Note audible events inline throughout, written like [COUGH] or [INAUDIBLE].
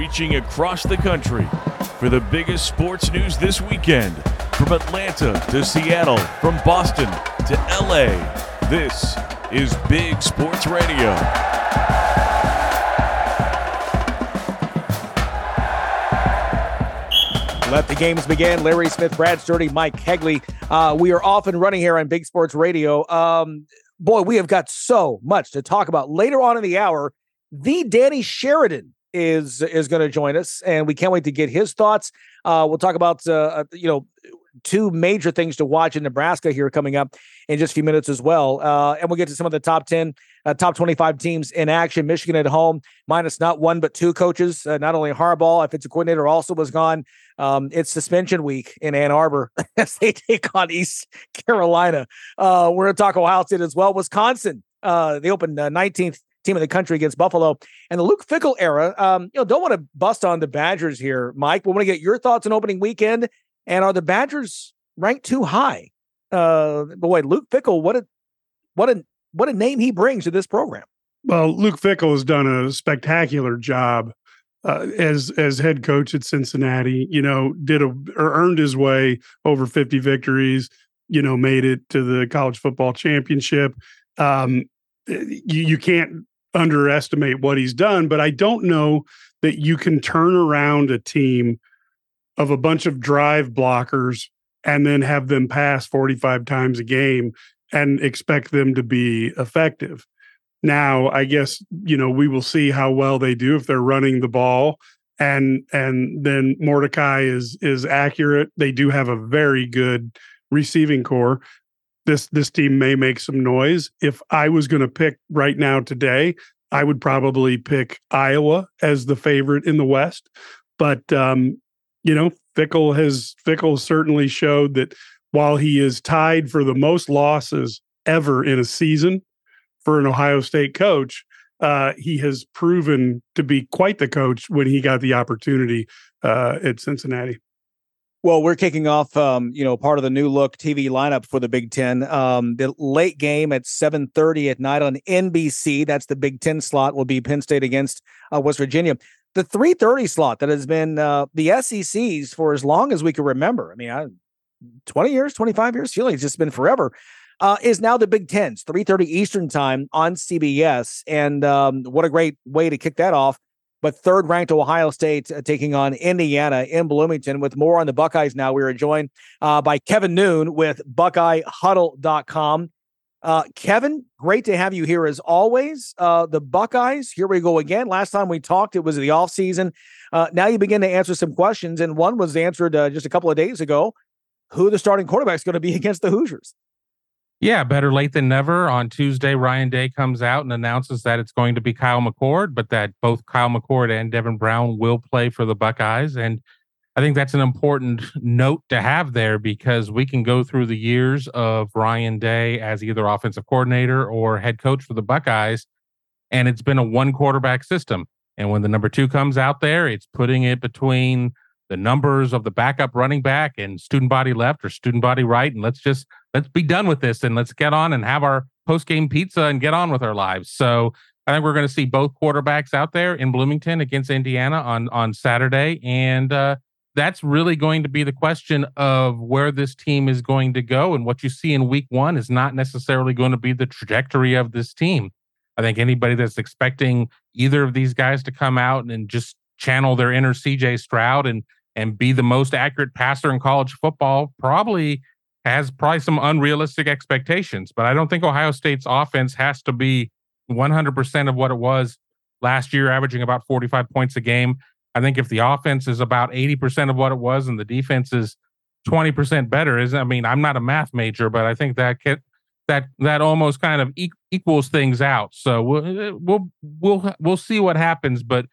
reaching across the country for the biggest sports news this weekend. From Atlanta to Seattle, from Boston to LA, this is Big Sports Radio. Let the games begin. Larry Smith, Brad Sturdy, Mike Cagley. Uh, we are off and running here on Big Sports Radio. Um, boy, we have got so much to talk about. Later on in the hour, the Danny Sheridan is is going to join us, and we can't wait to get his thoughts. Uh, we'll talk about uh, uh, you know two major things to watch in Nebraska here coming up in just a few minutes as well, uh, and we'll get to some of the top ten, uh, top twenty-five teams in action. Michigan at home, minus not one but two coaches. Uh, not only Harbaugh, if it's a coordinator, also was gone. Um, it's suspension week in Ann Arbor [LAUGHS] as they take on East Carolina. Uh we're going to talk Ohio State as well. Wisconsin, uh, they opened uh, nineteenth team in the country against Buffalo. And the Luke Fickell era, um, you know, don't want to bust on the Badgers here, Mike. We want to get your thoughts on opening weekend. And are the Badgers ranked too high? Uh, boy, Luke Fickell, what a what a what a name he brings to this program. Well, Luke Fickell has done a spectacular job uh, as as head coach at Cincinnati. You know, did a or earned his way over fifty victories. You know, made it to the college football championship. Um, you, you can't underestimate what he's done, but I don't know that you can turn around a team of a bunch of drive blockers and then have them pass 45 times a game and expect them to be effective. Now, I guess, you know, we will see how well they do if they're running the ball and and then Mordecai is is accurate. They do have a very good receiving corps this this team may make some noise. If I was going to pick right now today, I would probably pick Iowa as the favorite in the West. But um, you know, Fickell has Fickell certainly showed that while he is tied for the most losses ever in a season for an Ohio State coach, uh, he has proven to be quite the coach when he got the opportunity uh, at Cincinnati. Well, we're kicking off, um, you know, part of the new look TV lineup for the Big Ten. Um, the late game at 7:30 at night on NBC. That's the Big Ten slot. Will be Penn State against uh, West Virginia. The 3:30 slot that has been uh, the SEC's for as long as we can remember. I mean, I, 20 years, 25 years, feeling it's just been forever. Uh, is now the Big Ten's 3:30 Eastern time on CBS, and um, what a great way to kick that off but third ranked Ohio State uh, taking on Indiana in Bloomington. With more on the Buckeyes now, we are joined uh, by Kevin Noon with BuckeyeHuddle.com. Uh, Kevin, great to have you here as always. Uh, the Buckeyes, here we go again. Last time we talked, it was the offseason. Uh, now you begin to answer some questions, and one was answered uh, just a couple of days ago. Who the starting quarterback is going to be [LAUGHS] against the Hoosiers? Yeah, better late than never. On Tuesday, Ryan Day comes out and announces that it's going to be Kyle McCord, but that both Kyle McCord and Devin Brown will play for the Buckeyes. And I think that's an important note to have there because we can go through the years of Ryan Day as either offensive coordinator or head coach for the Buckeyes, and it's been a one quarterback system. And when the number two comes out there, it's putting it between the numbers of the backup running back and student body left or student body right. And let's just let's be done with this and let's get on and have our post game pizza and get on with our lives. So I think we're going to see both quarterbacks out there in Bloomington against Indiana on on Saturday, and uh, that's really going to be the question of where this team is going to go. And what you see in Week One is not necessarily going to be the trajectory of this team. I think anybody that's expecting either of these guys to come out and just channel their inner CJ Stroud and and be the most accurate passer in college football probably has probably some unrealistic expectations. But I don't think Ohio State's offense has to be 100% of what it was last year, averaging about 45 points a game. I think if the offense is about 80% of what it was and the defense is 20% better, is I mean, I'm not a math major, but I think that can, that that almost kind of equals things out. So we'll eh, we'll we'll we'll see what happens, but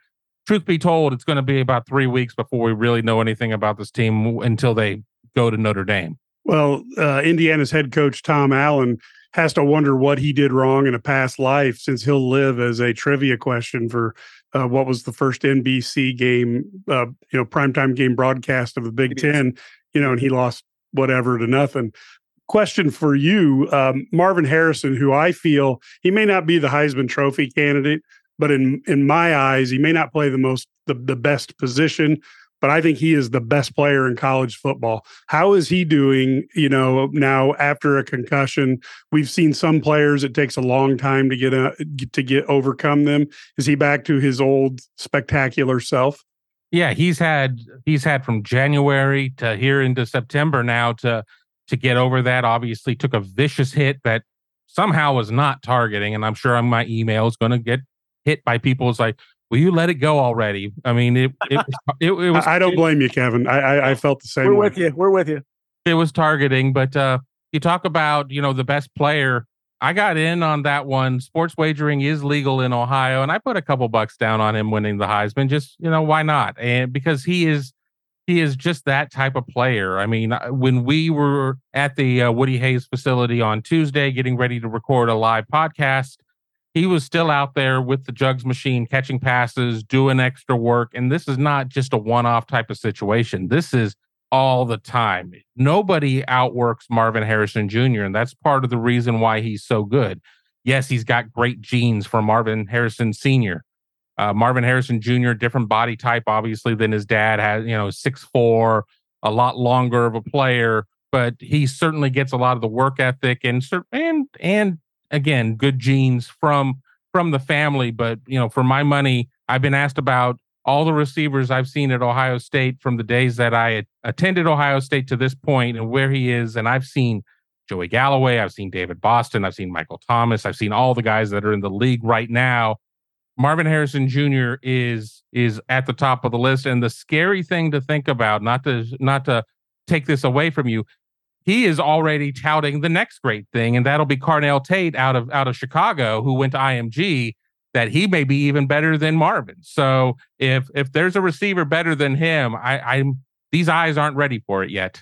truth be told, it's going to be about three weeks before we really know anything about this team until they go to Notre Dame. Well, uh, Indiana's head coach Tom Allen has to wonder what he did wrong in a past life, since he'll live as a trivia question for uh, what was the first NBC game, uh, you know, primetime game broadcast of the Big Ten. You know, and he lost whatever to nothing. Question for you, um, Marvin Harrison, who I feel he may not be the Heisman Trophy candidate, but in in my eyes, he may not play the most the the best position, but I think he is the best player in college football. How is he doing? You know, now after a concussion, we've seen some players. It takes a long time to get a to get overcome them. Is he back to his old spectacular self? Yeah, he's had he's had from January to here into September now to to get over that. Obviously, took a vicious hit that somehow was not targeting, and I'm sure my email is going to get hit by people. It's like, will you let it go already? I mean, it [LAUGHS] it, it, it was. I don't blame you, Kevin. I I, I felt the same. We're way. with you. We're with you. It was targeting, but uh, you talk about you know the best player. I got in on that one. Sports wagering is legal in Ohio, and I put a couple bucks down on him winning the Heisman. Just you know, why not? And because he is he is just that type of player. I mean, uh, when we were at the uh, Woody Hayes facility on Tuesday, getting ready to record a live podcast, he was still out there with the jugs machine, catching passes, doing extra work. And this is not just a one off type of situation. This is all the time. Nobody outworks Marvin Harrison Jr., and that's part of the reason why he's so good. Yes, he's got great genes from Marvin Harrison Sr. Uh, Marvin Harrison Jr., different body type, obviously, than his dad has, you know, six four, a lot longer of a player, but he certainly gets a lot of the work ethic and and and again, good genes from from the family. But you know, for my money, I've been asked about all the receivers I've seen at Ohio State from the days that I attended Ohio State to this point and where he is. And I've seen Joey Galloway, I've seen David Boston, I've seen Michael Thomas, I've seen all the guys that are in the league right now. Marvin Harrison Jr. is is at the top of the list. And the scary thing to think about, not to not to take this away from you, he is already touting the next great thing, and that'll be Carnell Tate out of out of Chicago, who went to IMG that he may be even better than Marvin. So if if there's a receiver better than him, I, I'm these eyes aren't ready for it yet.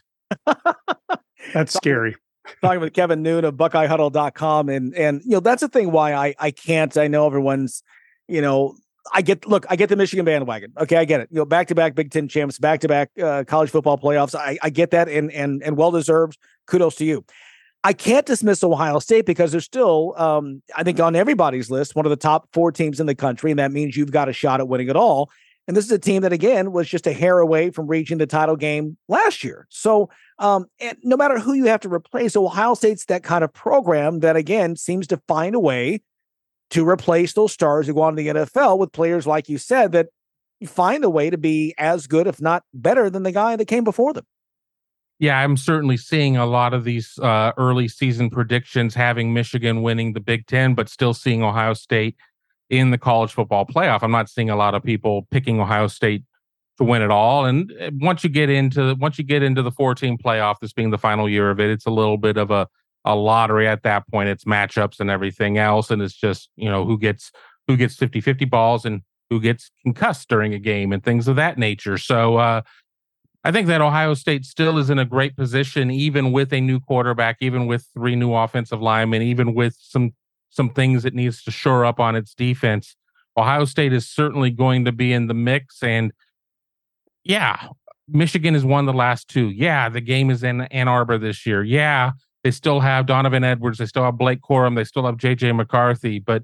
[LAUGHS] That's scary. Talking with Kevin Noon of BuckeyeHuddle.com. And and you know, that's the thing why I I can't. I know everyone's, you know, I get look, I get the Michigan bandwagon. Okay, I get it. You know, back to back Big Ten champs, back to back college football playoffs. I, I get that, and and and well deserved. Kudos to you. I can't dismiss Ohio State because they're still, um, I think, on everybody's list, one of the top four teams in the country, and that means you've got a shot at winning it all. And this is a team that, again, was just a hair away from reaching the title game last year. So, um, and no matter who you have to replace, Ohio State's that kind of program that, again, seems to find a way to replace those stars who go on to the NFL with players, like you said, that find a way to be as good, if not better, than the guy that came before them yeah, I'm certainly seeing a lot of these uh, early season predictions having Michigan winning the Big Ten, but still seeing Ohio State in the college football playoff. I'm not seeing a lot of people picking Ohio State to win it all. And eh, once you get into once you get into the 14 playoff, this being the final year of it, it's a little bit of a a lottery at that point. It's matchups and everything else, and it's just you know who gets who gets 50 50 balls and who gets concussed during a game and things of that nature. So uh, I think that Ohio State still is in a great position, even with a new quarterback, even with three new offensive linemen, even with some some things it needs to shore up on its defense. Ohio State is certainly going to be in the mix. And yeah, Michigan has won the last two. Yeah, the game is in Ann Arbor this year. Yeah, they still have Donovan Edwards. They still have Blake Corum. They still have JJ McCarthy. But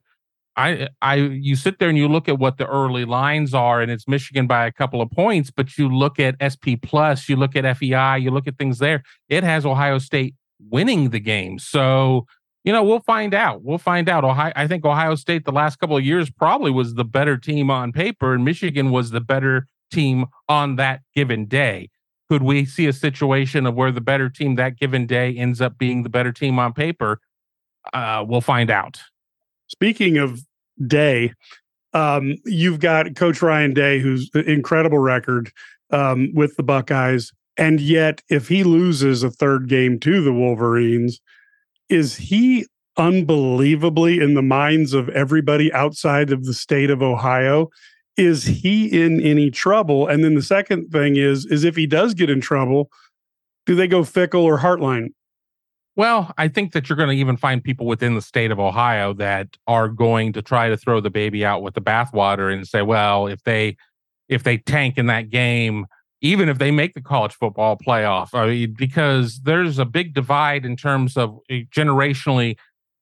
I, I, you sit there and you look at what the early lines are, and it's Michigan by a couple of points. But you look at SP Plus, you look at FEI, you look at things there. It has Ohio State winning the game. So you know, we'll find out. We'll find out. Ohio, I think Ohio State the last couple of years probably was the better team on paper, and Michigan was the better team on that given day. Could we see a situation of where the better team that given day ends up being the better team on paper? Uh, we'll find out. Speaking of Day, um, you've got Coach Ryan Day, who's incredible record um, with the Buckeyes. And yet, if he loses a third game to the Wolverines, is he unbelievably in the minds of everybody outside of the state of Ohio? Is he in any trouble? And then the second thing is, is if he does get in trouble, do they go Fickell or Hartline? Well, I think that you're going to even find people within the state of Ohio that are going to try to throw the baby out with the bathwater and say, well, if they if they tank in that game, even if they make the college football playoff, I mean, because there's a big divide in terms of eh, generationally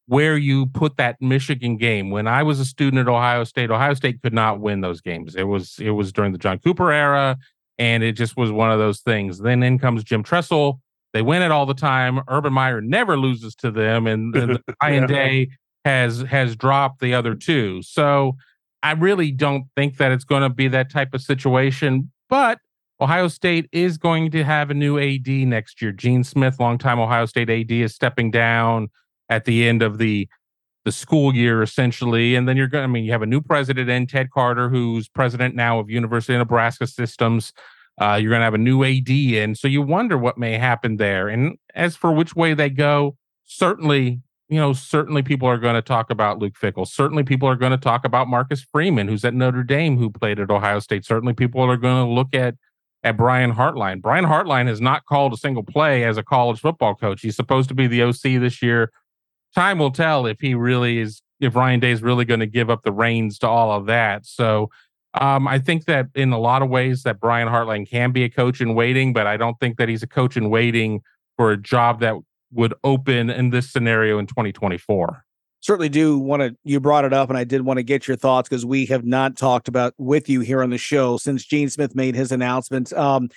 where you put that Michigan game. When I was a student at Ohio State, Ohio State could not win those games. It was it was during the John Cooper era, and it just was one of those things. Then in comes Jim Tressel. They win it all the time. Urban Meyer never loses to them, and, [LAUGHS] and Ryan Day has has dropped the other two. So I really don't think that it's going to be that type of situation. But Ohio State is going to have a new AD next year. Gene Smith, longtime Ohio State AD, is stepping down at the end of the the school year essentially and then you're going I mean you have a new president in Ted Carter who's president now of University of Nebraska Systems uh, you're going to have a new AD and so you wonder what may happen there and as for which way they go certainly you know certainly people are going to talk about Luke Fickell certainly people are going to talk about Marcus Freeman who's at Notre Dame who played at Ohio State certainly people are going to look at at Brian Hartline. Brian Hartline has not called a single play as a college football coach. He's supposed to be the OC this year time will tell if he really is if Ryan Day is really going to give up the reins to all of that. So um, I think that in a lot of ways that Brian Hartline can be a coach in waiting, but I don't think that he's a coach in waiting for a job that would open in this scenario in 2024 certainly do want to you brought it up and i did want to get your thoughts because we have not talked about with you here on the show since gene smith made his announcement um,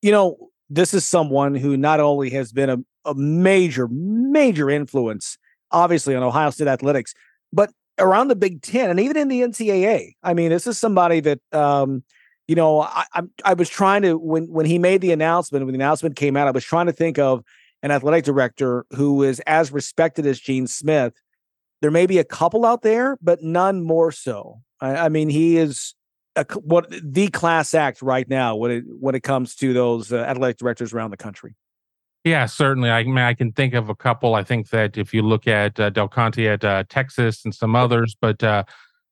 you know this is someone who not only has been a, a major major influence obviously on Ohio State athletics, but around the Big Ten and even in the NCAA. I mean, this is somebody that um, you know, I, I, I was trying to when when he made the announcement, when the announcement came out, I was trying to think of an athletic director who is as respected as Gene Smith. There may be a couple out there, but none more so. I, I mean, he is a, what the class act right now when it when it comes to those uh, athletic directors around the country. Yeah, certainly. I mean, I can think of a couple. I think that if you look at uh, Del Conte at uh, Texas and some others, but uh,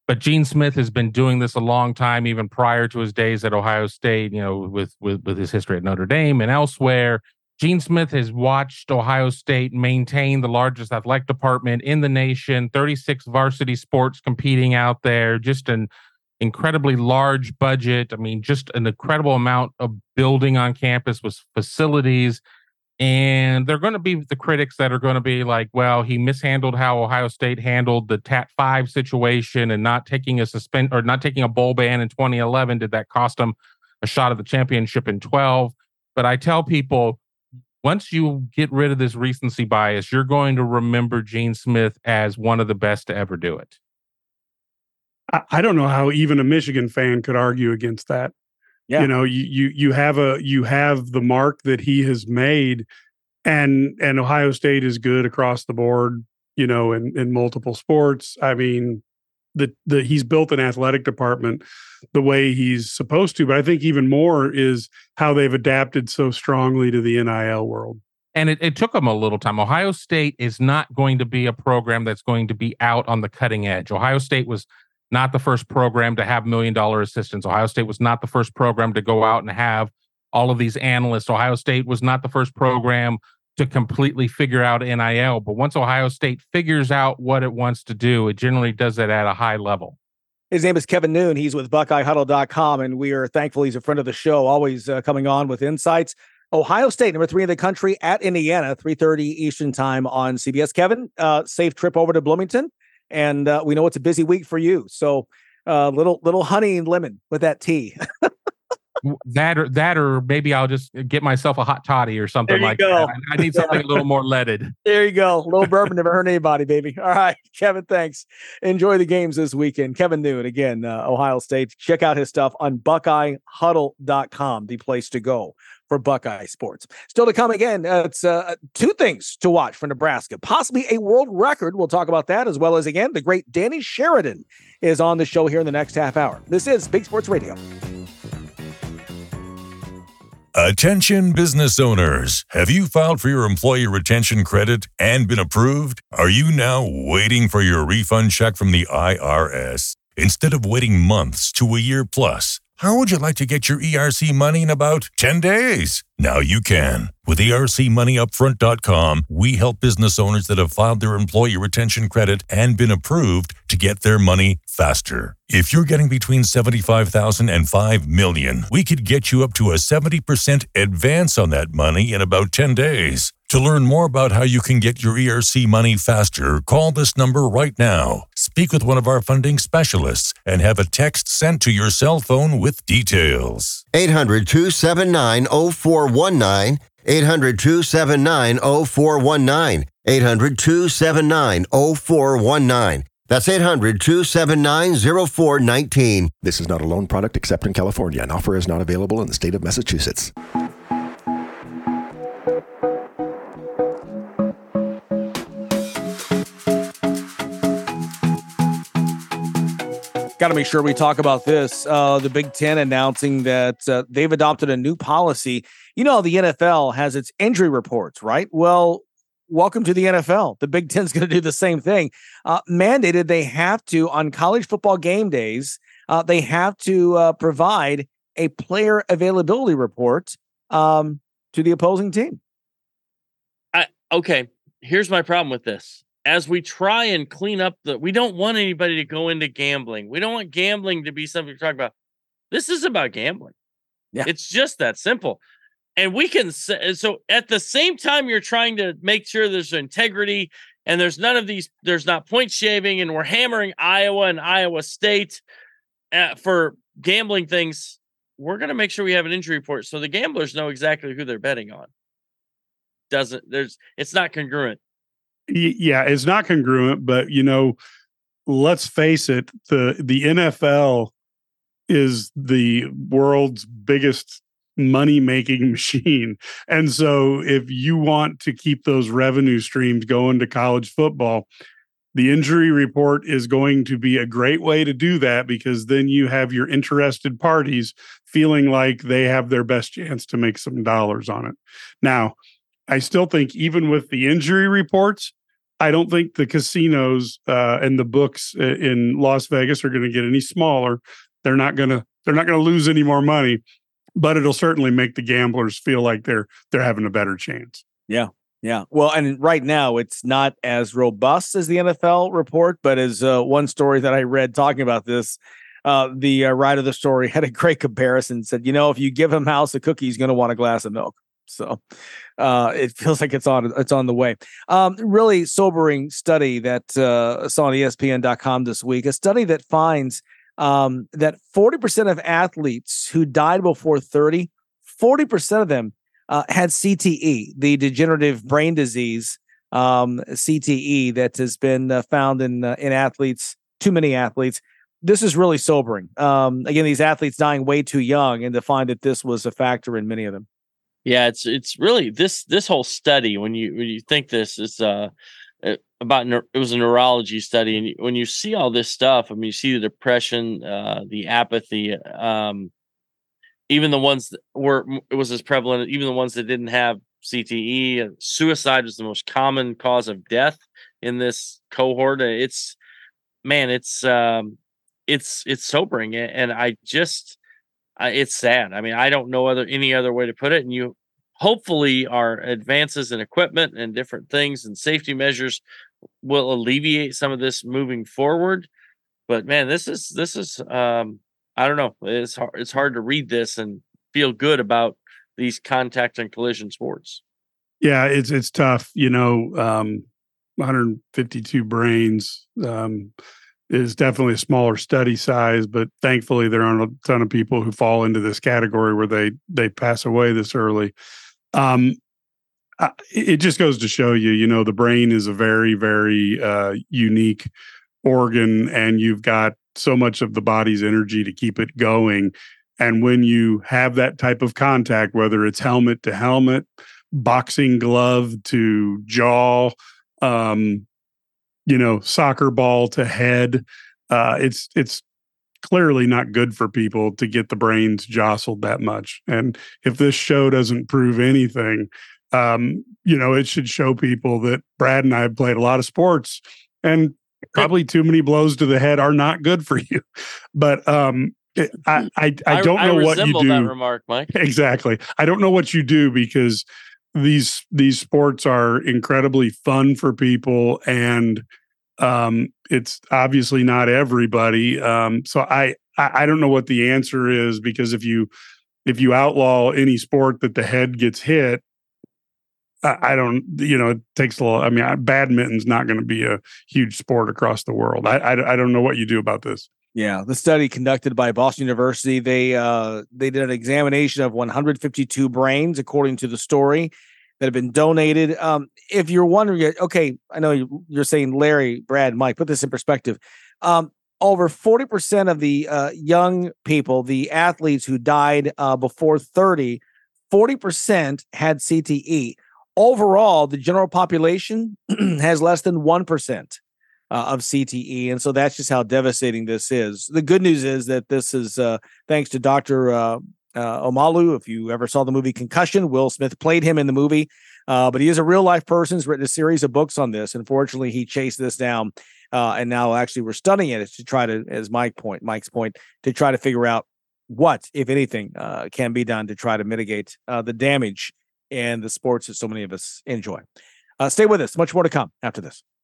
but Gene Smith has been doing this a long time, even prior to his days at Ohio State. You know, with with with his history at Notre Dame and elsewhere. Gene Smith has watched Ohio State maintain the largest athletic department in the nation, 36 varsity sports competing out there, just an incredibly large budget. I mean, just an incredible amount of building on campus with facilities and they're going to be the critics that are going to be like, well, he mishandled how Ohio State handled the TAT five situation and not taking a suspend or not taking a bowl ban in 2011. Did that cost him a shot at the championship in 12? But I tell people, once you get rid of this recency bias, you're going to remember Gene Smith as one of the best to ever do it. I don't know how even a Michigan fan could argue against that. Yeah. You know, you you you have a you have the mark that he has made and and Ohio State is good across the board, you know, in in multiple sports. I mean, the the he's built an athletic department the way he's supposed to, but I think even more is how they've adapted so strongly to the NIL world. And it, it took them a little time. Ohio State is not going to be a program that's going to be out on the cutting edge. Ohio State was not the first program to have million dollar assistants. Ohio State was not the first program to go out and have all of these analysts. Ohio State was not the first program to completely figure out NIL. But once Ohio State figures out what it wants to do, it generally does it at a high level. His name is Kevin Noon. He's with BuckeyeHuddle.com, and we are thankful he's a friend of the show, always uh, coming on with insights. Ohio State, number three in the country at Indiana, 3.30 Eastern time on CBS. Kevin, uh, safe trip over to Bloomington and uh, we know it's a busy week for you. So, uh, little little honey and lemon with that tea. that or that or maybe I'll just get myself a hot toddy or something like go. that. I, I need [LAUGHS] something a little more leaded. There you go. A little bourbon never hurt anybody, baby. [LAUGHS] All right, Kevin. Thanks. Enjoy the games this weekend. Kevin Noon again, uh, Ohio State. Check out his stuff on BuckeyeHuddle.com, the place to go for Buckeye sports. Still to come again, uh, it's uh, two things to watch for Nebraska, possibly a world record. We'll talk about that as well as again the great Danny Sheridan is on the show here in the next half hour. This is Big Sports Radio. Attention business owners. Have you filed for your employee retention credit and been approved? Are you now waiting for your refund check from the IRS? Instead of waiting months to a year plus, how would you like to get your ERC money in about 10 days? Now you can. With ERCmoneyUpfront.com, we help business owners that have filed their employee retention credit and been approved to get their money faster. If you're getting between 75,000 and 5 million, we could get you up to a 70% advance on that money in about 10 days. To learn more about how you can get your ERC money faster, call this number right now. Speak with one of our funding specialists and have a text sent to your cell phone with details. 800 279 0419. 800 279 0419. 800 279 0419. That's 800 279 0419. This is not a loan product except in California. An offer is not available in the state of Massachusetts. Got to make sure we talk about this. Uh, the Big Ten announcing that uh, they've adopted a new policy. You know, the NFL has its injury reports, right? Well, welcome to the NFL. The Big Ten's going to do the same thing. Uh, mandated they have to, on college football game days, uh, they have to uh, provide a player availability report um, to the opposing team. I, okay, here's my problem with this as we try and clean up the we don't want anybody to go into gambling. We don't want gambling to be something to talk about. This is about gambling. Yeah. It's just that simple. And we can so at the same time you're trying to make sure there's integrity and there's none of these there's not point shaving and we're hammering Iowa and Iowa State uh, for gambling things. We're going to make sure we have an injury report so the gamblers know exactly who they're betting on. Doesn't there's it's not congruent yeah, it's not congruent, but you know, let's face it, the the NFL is the world's biggest money making [LAUGHS] machine. And so if you want to keep those revenue streams going to college football, the injury report is going to be a great way to do that because then you have your interested parties feeling like they have their best chance to make some dollars on it. Now, I still think even with the injury reports, I don't think the casinos uh, and the books in Las Vegas are going to get any smaller. They're not going to they're not going to lose any more money, but it'll certainly make the gamblers feel like they're they're having a better chance. Yeah. Yeah. Well, and right now it's not as robust as the NFL report, but as uh, one story that I read talking about this, uh, the uh, writer of the story [LAUGHS] had a great comparison. Said, you know, if you give him house a cookie, he's going to want a glass of milk. So uh, it feels like it's on it's on the way. Um, really sobering study that uh, saw on ESPN.com this week. A study that finds um, that 40% of athletes who died before 30, 40% of them uh, had CTE, the degenerative brain disease um, CTE that has been uh, found in uh, in athletes. Too many athletes. This is really sobering. Um, again, these athletes dying way too young, and to find that this was a factor in many of them. Yeah, it's it's really this this whole study when you when you think this is uh eh, about it was a neurology study and when you see all this stuff, I mean you see the depression, uh the apathy, um even the ones that were it was as prevalent, even the ones that didn't have CTE, uh, suicide was the most common cause of death in this cohort. It's man, it's um it's it's sobering and I just uh, it's sad. I mean, I don't know other any other way to put it. And you hopefully our advances in equipment and different things and safety measures will alleviate some of this moving forward. But man, this is this is um I don't know. It's hard it's hard to read this and feel good about these contact and collision sports. Yeah, it's it's tough, you know, um 152 brains um is definitely a smaller study size, but thankfully there aren't a ton of people who fall into this category where they they pass away this early. Um, it just goes to show you, you know, the brain is a very very uh, unique organ, and you've got so much of the body's energy to keep it going. And when you have that type of contact, whether it's helmet to helmet, boxing glove to jaw, um, you know, soccer ball to head. Uh, it's it's clearly not good for people to get the brains jostled that much. And if this show doesn't prove anything, um, you know, it should show people that Brad and I have played a lot of sports and probably too many blows to the head are not good for [LAUGHS] you. But um, I, I, I don't know I what you do. remark, Mike. [LAUGHS] Exactly. I don't know what you do because these these sports are incredibly fun for people and um, it's obviously not everybody um, so I, I i don't know what the answer is because if you if you outlaw any sport that the head gets hit I, don't, you know, it takes a lot. I mean, badminton's not going to be a huge sport across the world. I, I, I don't know what you do about this. Yeah, the study conducted by Boston University, they uh, they did an examination of 152 brains, according to the story, that have been donated. Um, if you're wondering, okay, I know you're saying Larry, Brad, Mike, put this in perspective. Um, over 40% of the uh, young people, the athletes who died uh, before 30, 40% had CTE. Overall, the general population [CLEARS THROAT] has less than 1% uh, of CTE. And so that's just how devastating this is. The good news is that this is uh, thanks to Dr. Uh, uh, Omalu. If you ever saw the movie Concussion, Will Smith played him in the movie. Uh, but he is a real life person. He's written a series of books on this. Unfortunately, he chased this down. Uh, and now actually we're studying it to try to, as Mike point, Mike's point, to try to figure out what, if anything, can be done to try to mitigate the damage and the sports that so many of us enjoy. stay with us. Much more to come after this.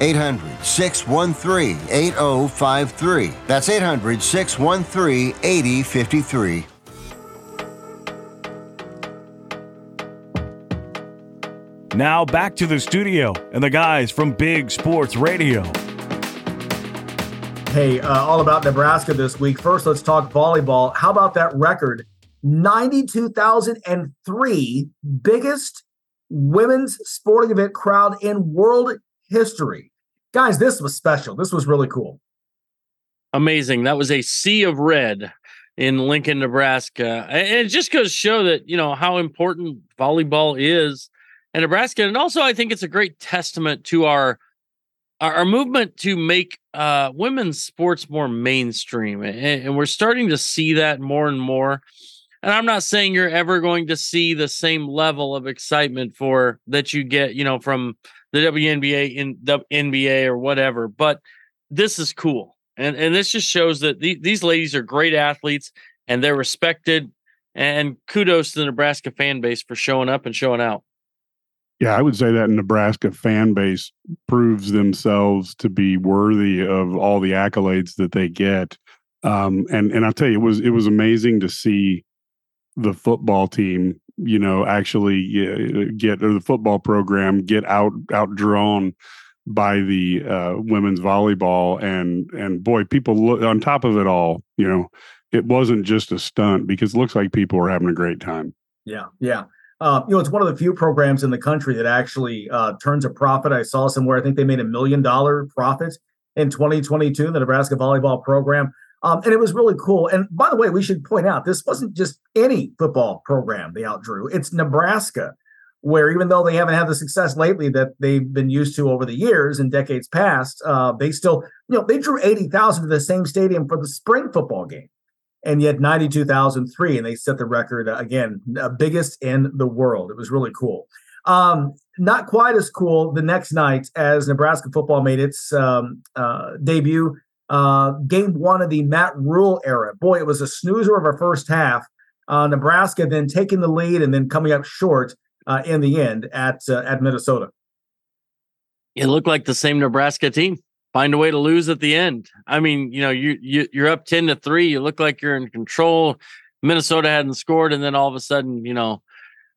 800 613 8053. That's 800 613 8053. Now back to the studio and the guys from Big Sports Radio. Hey, uh, all about Nebraska this week. First, let's talk volleyball. How about that record? 92,003 biggest women's sporting event crowd in world history. Guys, this was special. This was really cool. Amazing. That was a sea of red in Lincoln, Nebraska. And it just goes to show that, you know, how important volleyball is in Nebraska. And also I think it's a great testament to our our, movement to make uh, women's sports more mainstream. And, and we're starting to see that more and more. And I'm not saying you're ever going to see the same level of excitement for that you get, you know, from the WNBA in the NBA or whatever. But this is cool, and and this just shows that the, these ladies are great athletes and they're respected. And kudos to the Nebraska fan base for showing up and showing out. Yeah, I would say that Nebraska fan base proves themselves to be worthy of all the accolades that they get. Um, and and I'll tell you, it was it was amazing to see the football team you know actually get or the football program get out outdrawn by the uh, women's volleyball. And and boy people look on top of it all you know it wasn't just a stunt because it looks like people were having a great time. Yeah yeah. Uh, you know it's one of the few programs in the country that actually uh, turns a profit. I saw somewhere i think they made a million dollar profit in 2022 the nebraska volleyball program um, and it was really cool. And by the way, we should point out this wasn't just any football program they outdrew. It's Nebraska, where even though they haven't had the success lately that they've been used to over the years and decades past, uh, they still, you know, they drew 80,000 to the same stadium for the spring football game. And yet 92,003, and they set the record uh, again, uh, biggest in the world. It was really cool. Um, not quite as cool the next night as Nebraska football made its um, uh, debut uh, game one of the Matt Rhule era. Boy, it was a snoozer of a first half. Uh, Nebraska then taking the lead and then coming up short uh, in the end at uh, at Minnesota. It looked like the same Nebraska team. Find a way to lose at the end. I mean, you know, you, you you're up ten to three. You look like you're in control. Minnesota hadn't scored, and then all of a sudden, you know,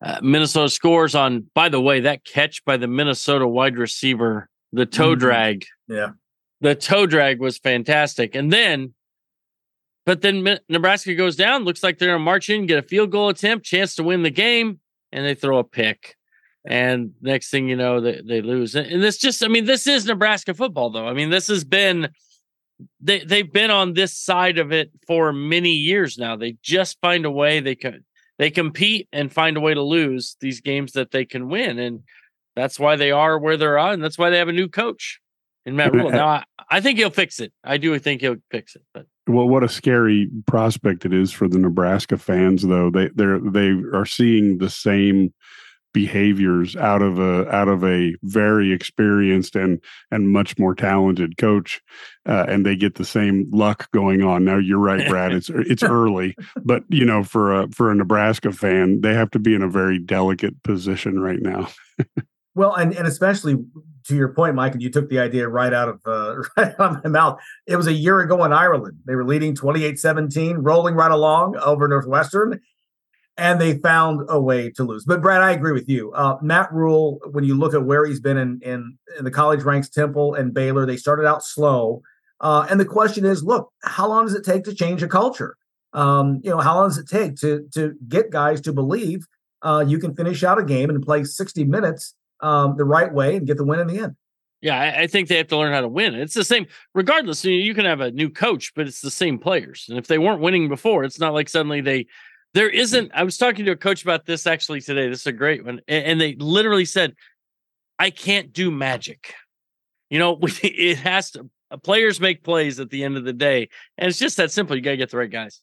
uh, Minnesota scores on. By the way, that catch by the Minnesota wide receiver, the toe mm-hmm. drag. Yeah, the toe drag was fantastic. And then, but then Nebraska goes down. Looks like they're going to march in, get a field goal attempt, chance to win the game, and they throw a pick. And next thing you know, they, they lose. And this just, I mean, this is Nebraska football, though. I mean, this has been they they've been on this side of it for many years now. They just find a way they can they compete and find a way to lose these games that they can win, and that's why they are where they're and that's why they have a new coach in Matt Rhule. Now, I, I think he'll fix it. I do think he'll fix it, but well, what a scary prospect it is for the Nebraska fans, though. They they're they are seeing the same behaviors out of a out of a very experienced and and much more talented coach uh, and they get the same luck going on now you're right brad it's [LAUGHS] it's early but you know for a for a nebraska fan they have to be in a very delicate position right now [LAUGHS] well and and especially to your point mike and you took the idea right out of uh, [LAUGHS] right out of my mouth it was a year ago in ireland they were leading 28-17 rolling right along over northwestern and they found a way to lose. But Brad, I agree with you. Uh, Matt Rhule, when you look at where he's been in, in, in the college ranks, Temple and Baylor, they started out slow. Uh, and the question is, look, how long does it take to change a culture? Um, you know, how long does it take to to get guys to believe uh, you can finish out a game and play 60 minutes um, the right way and get the win in the end? Yeah, I, I, think they have to learn how to win. It's the same, regardless. You, know, you can have a new coach, but it's the same players. And if they weren't winning before, it's not like suddenly they there isn't. I was talking to a coach about this actually today. This is a great one, and, they literally said, "I can't do magic." You know, [LAUGHS] it has to. Players make plays at the end of the day, and it's just that simple. You got to get the right guys.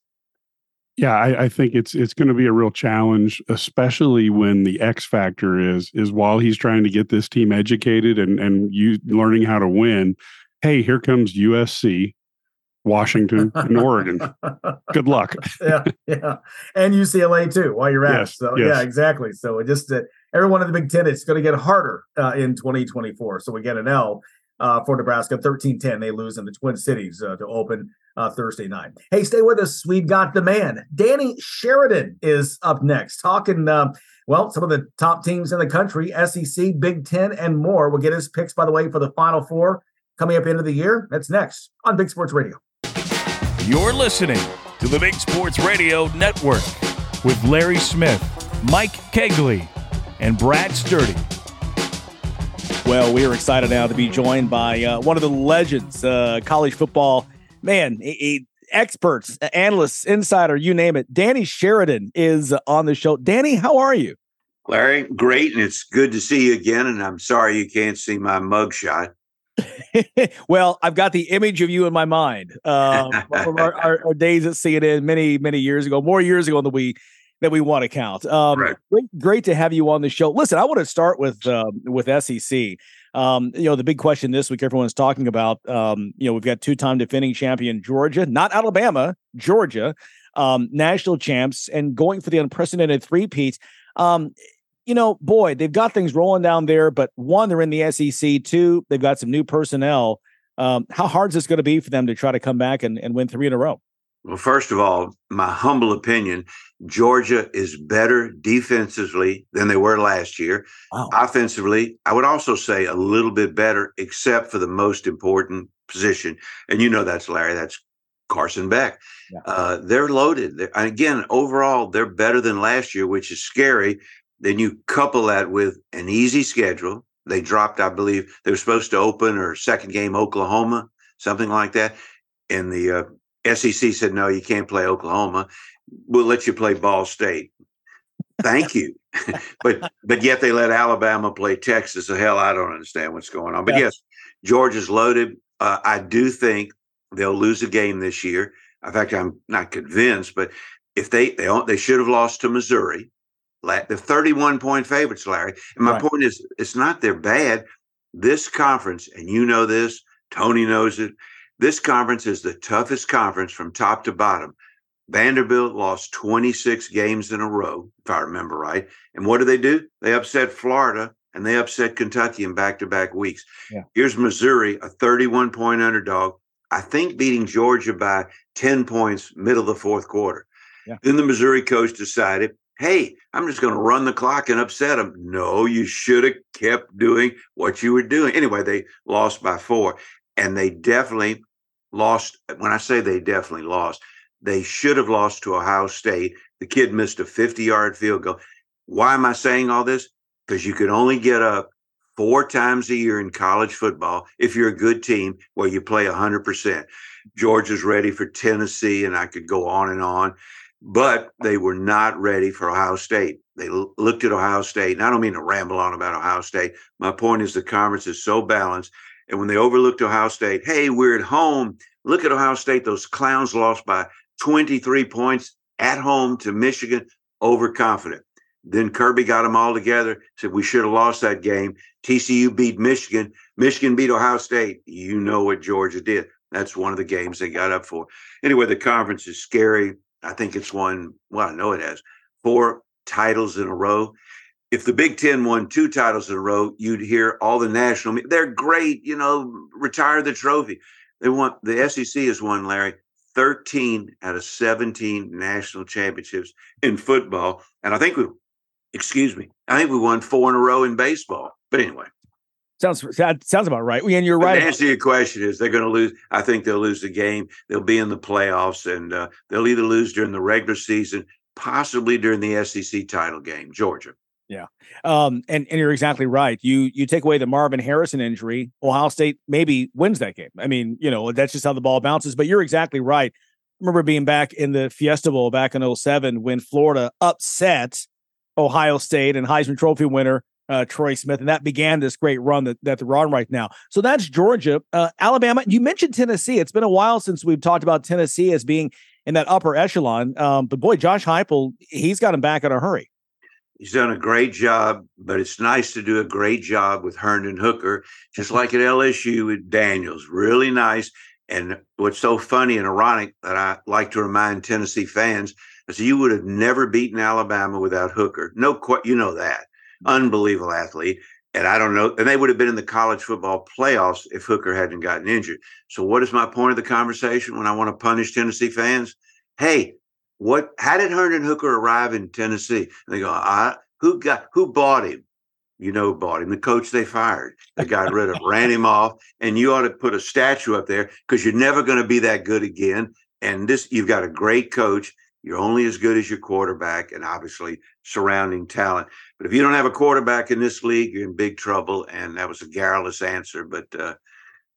Yeah, I, I, think it's it's going to be a real challenge, especially when the X factor is is while he's trying to get this team educated and and you learning how to win. Hey, here comes USC Washington, and Oregon. Good [LAUGHS] luck. yeah, yeah, and UCLA too. While you're at yes, it, so yes. yeah, exactly. So it just uh, every one of the Big Ten it's going to get harder uh, in 2024. So we get an L uh, for Nebraska, 13-10. They lose in the Twin Cities uh, to open uh, Thursday night. Hey, stay with us. We've got the man, Danny Sheridan, is up next, talking. Uh, well, some of the top teams in the country, SEC, Big Ten, and more. We'll get his picks, by the way, for the Final Four coming up into the year. That's next on Big Sports Radio. You're listening to the Big Sports Radio Network with Larry Smith, Mike Cagley, and Brad Sturdy. Well, we are excited now to be joined by uh, one of the legends, uh, college football man, experts, analysts, insider, you name it. Danny Sheridan is on the show. Danny, how are you? Larry, great, and it's good to see you again. And I'm sorry you can't see my mugshot. [LAUGHS] well, I've got the image of you in my mind um, [LAUGHS] from our, our, our, days at CNN many, many years ago, more years ago than we that we want to count. Um, right. great, great to have you on the show. Listen, I want to start with um, with SEC. Um, you know, the big question this week, everyone's talking about. Um, you know, we've got two-time defending champion Georgia, not Alabama, Georgia, um, national champs, and going for the unprecedented three-peat. Um, you know, boy, they've got things rolling down there, but one, they're in the SEC. Two, they've got some new personnel. Um, how hard is this going to be for them to try to come back and, and win three in a row? Well, first of all, my humble opinion, Georgia is better defensively than they were last year. Wow. Offensively, I would also say a little bit better, except for the most important position. And you know that's Larry, that's Carson Beck. Yeah. Uh, they're loaded. They're, again, overall, they're better than last year, which is scary then you couple that with an easy schedule. They dropped, I believe, they were supposed to open or second game Oklahoma, something like that. And the uh, SEC said, no, you can't play Oklahoma. We'll let you play Ball State. Thank you. [LAUGHS] but but yet they let Alabama play Texas. So hell, I don't understand what's going on. But yeah. yes, Georgia's loaded. Uh, I do think they'll lose a game this year. In fact, I'm not convinced, but if they they they should have lost to Missouri. The 31 point favorites, Larry. And my right. point is, it's not they're bad. This conference, and you know this, Tony knows it. This conference is the toughest conference from top to bottom. Vanderbilt lost 26 games in a row, if I remember right. And what do they do? They upset Florida and they upset Kentucky in back to back weeks. Yeah. Here's Missouri, a 31 point underdog. I think beating Georgia by 10 points, middle of the fourth quarter. Yeah. Then the Missouri coach decided hey, I'm just going to run the clock and upset them. No, you should have kept doing what you were doing. Anyway, they lost by four, and they definitely lost. When I say they definitely lost, they should have lost to Ohio State. The kid missed a 50 yard field goal. Why am I saying all this? Because you can only get up four times a year in college football if you're a good team where you play 100%. Georgia's ready for Tennessee, and I could go on and on, but they were not ready for Ohio State. They l- looked at Ohio State, and I don't mean to ramble on about Ohio State. My point is the conference is so balanced. And when they overlooked Ohio State, hey, we're at home. Look at Ohio State. Those clowns lost by 23 points at home to Michigan, overconfident. Then Kirby got them all together, said we should have lost that game. TCU beat Michigan. Michigan beat Ohio State. You know what Georgia did. That's one of the games they got up for. Anyway, the conference is scary. I think it's won, well, I know it has four titles in a row. If the Big Ten won two titles in a row, you'd hear all the national, they're great, you know, retire the trophy. They want, the SEC has won, Larry, 13 out of 17 national championships in football. And I think we, excuse me, I think we won four in a row in baseball. But anyway. Sounds that sounds about right. And you're right. The answer to your question is they're going to lose. I think they'll lose the game. They'll be in the playoffs, and uh, they'll either lose during the regular season, possibly during the SEC title game. Georgia. Yeah, um, and and you're exactly right. You you take away the Marvin Harrison injury, Ohio State maybe wins that game. I mean, you know that's just how the ball bounces. But you're exactly right. I remember being back in the Fiesta Bowl back in 07 when Florida upset Ohio State and Heisman Trophy winner uh, Troy Smith, and that began this great run that, that they're on right now. So that's Georgia, uh, Alabama. You mentioned Tennessee. It's been a while since we've talked about Tennessee as being in that upper echelon. Um, but boy, Josh Heupel, he's got him back in a hurry. He's done a great job, but it's nice to do a great job with Hendon Hooker, just like at LSU with Daniels. Really nice. And what's so funny and ironic that I like to remind Tennessee fans is you would have never beaten Alabama without Hooker. No, you know that mm-hmm. unbelievable athlete. And I don't know, and they would have been in the college football playoffs if Hooker hadn't gotten injured. So, what is my point of the conversation when I want to punish Tennessee fans? Hey, what? How did Hendon Hooker arrive in Tennessee? And they go, I, who got who bought him? You know, bought him the coach they fired. They got rid of, ran him off, and you ought to put a statue up there because you're never going to be that good again. And this, you've got a great coach. You're only as good as your quarterback, and obviously surrounding talent. But if you don't have a quarterback in this league, you're in big trouble. And that was a garrulous answer. But uh,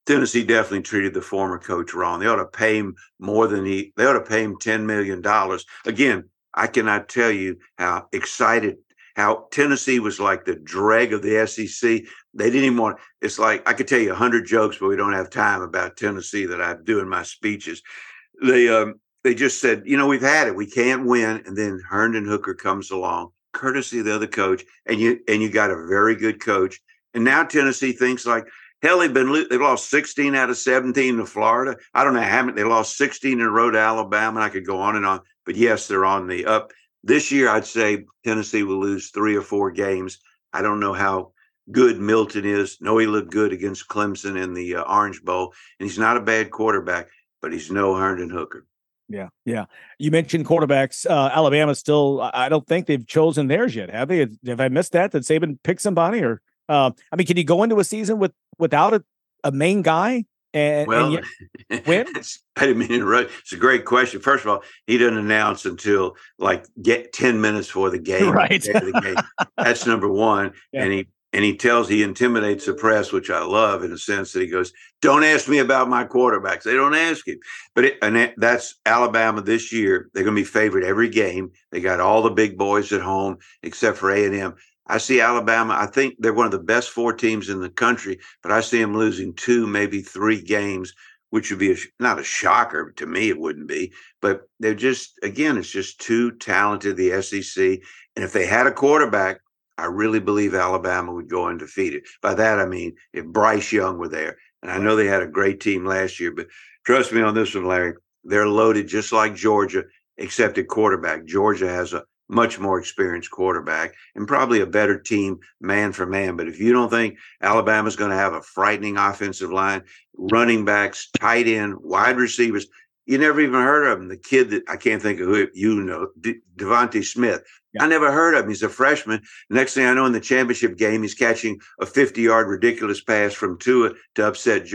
Tennessee definitely treated the former coach wrong. They ought to pay him more than he. They ought to pay him ten million dollars. Again, I cannot tell you how excited. How Tennessee was like the dreg of the SEC. They didn't even want. It's like I could tell you a hundred jokes, but we don't have time about Tennessee that I do in my speeches. They um, they just said, you know, we've had it. We can't win. And then Hendon Hooker comes along, courtesy of the other coach, and you and you got a very good coach. And now Tennessee thinks like, hell, they've been they lost 16 out of 17 to Florida. I don't know how many they lost 16 in a row to Alabama. I could go on and on. But yes, they're on the up. This year, I'd say Tennessee will lose three or four games. I don't know how good Milton is. No, he looked good against Clemson in the uh, Orange Bowl, and he's not a bad quarterback, but he's no Hendon Hooker. Yeah, yeah. You mentioned quarterbacks. Uh, Alabama still. I don't think they've chosen theirs yet, have they? Have I missed that? Did Saban pick somebody? Or uh, I mean, can you go into a season with without a, a main guy and, well, and [LAUGHS] win? I didn't mean to interrupt. It's a great question. First of all, he doesn't announce until like get ten minutes for the [LAUGHS] game. Right. The game. That's number one. Yeah. And he and he tells he intimidates the press, which I love in a sense that he goes, "Don't ask me about my quarterbacks. They don't ask him." But it, and that's Alabama this year. They're going to be favored every game. They got all the big boys at home except for A and M. I see Alabama. I think they're one of the best four teams in the country, but I see them losing two, maybe three games, which would be a, not a shocker to me. It wouldn't be, but they're just again, it's just too talented. The SEC, and if they had a quarterback I really believe Alabama would go undefeated. By that, I mean if Bryce Young were there. And I know they had a great team last year, but trust me on this one, Larry. They're loaded just like Georgia, except at quarterback. Georgia has a much more experienced quarterback and probably a better team man for man. But if you don't think Alabama's going to have a frightening offensive line, running backs, tight end, wide receivers, you never even heard of him. The kid that I can't think of who you know, De- DeVonta Smith. Yeah. I never heard of him. He's a freshman. Next thing I know, in the championship game, he's catching a 50 yard ridiculous pass from Tua to upset,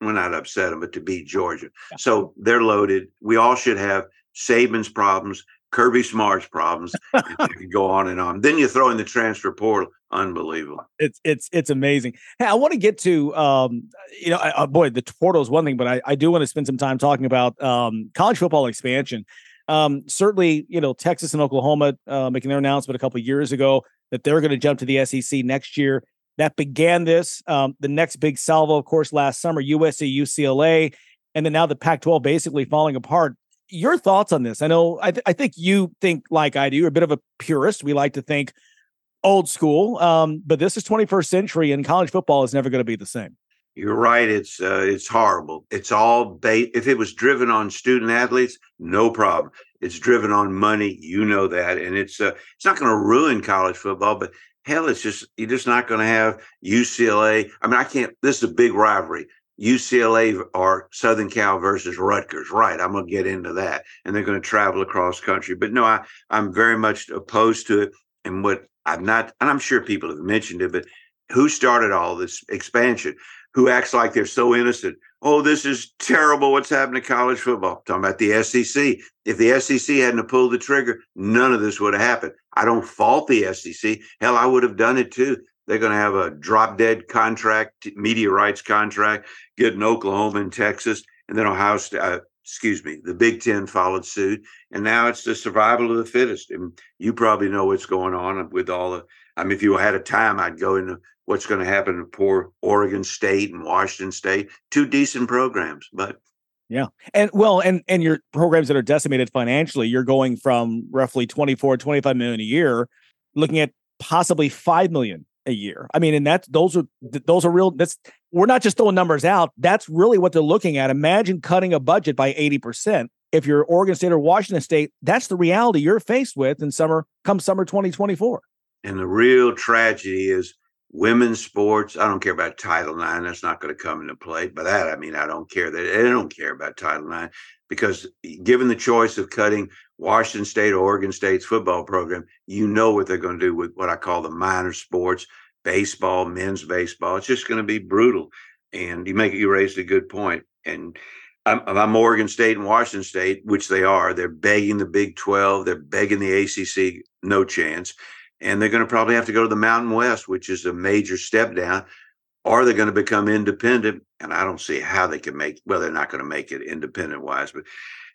well, not upset him, but to beat Georgia. Yeah. So they're loaded. We all should have Saban's problems, Kirby Smart's problems. you can go on and on. Then you throw in the transfer portal. Unbelievable. It's it's it's amazing. Hey, I want to get to um, you know, uh, boy, the portal is one thing, but I, I do want to spend some time talking about um, college football expansion. Um, certainly, you know, Texas and Oklahoma uh, making their announcement a couple years ago that they're going to jump to the SEC next year. That began this. Um, the next big salvo, of course, last summer, USC, UCLA, and then now the Pac-12 basically falling apart. Your thoughts on this? I know I, th- I think you think like I do. You're a bit of a purist. We like to think old school, um, but this is 21st century, and college football is never going to be the same. You're right. It's uh, it's horrible. It's all bait. If it was driven on student athletes, no problem. It's driven on money. You know that, and it's uh, it's not going to ruin college football, but hell, it's just you're just not going to have UCLA. I mean, I can't. This is a big rivalry. UCLA or Southern Cal versus Rutgers. Right. I'm going to get into that. And they're going to travel across country. But no, I, I'm very much opposed to it. And what I'm not, and I'm sure people have mentioned it, but who started all this expansion? Who acts like they're so innocent? Oh, this is terrible. What's happened to college football? talking about the SEC. If the SEC hadn't pulled the trigger, none of this would have happened. I don't fault the SEC. Hell, I would have done it too. They're going to have a drop dead contract, media rights contract, getting Oklahoma and Texas, and then Ohio State. Uh, excuse me, the Big Ten followed suit, and now it's the survival of the fittest. And you probably know what's going on with all the. I mean, if you had a time, I'd go into what's going to happen to poor Oregon State and Washington State. Two decent programs, but yeah. And well, and and your programs that are decimated financially, you're going from roughly 24, 25 million a year, looking at possibly 5 million a year. I mean, and that's those are those are real. That's we're not just throwing numbers out. That's really what they're looking at. Imagine cutting a budget by eighty percent. If you're Oregon State or Washington State, that's the reality you're faced with in summer come summer 2024. And the real tragedy is women's sports. I don't care about Title IX. That's not going to come into play. By that, I mean I don't care that they don't care about Title IX because eh, given the choice of cutting Washington State or Oregon State's football program, you know what they're going to do with what I call the minor sports, baseball, men's baseball. It's just going to be brutal. And you make you raised a good point. And I'm, I'm Oregon State and Washington State, which they are. They're begging the Big 12. They're begging the ACC. No chance. And they're going to probably have to go to the Mountain West, which is a major step down or they're going to become independent. And I don't see how they can make. Well, they're not going to make it independent wise, but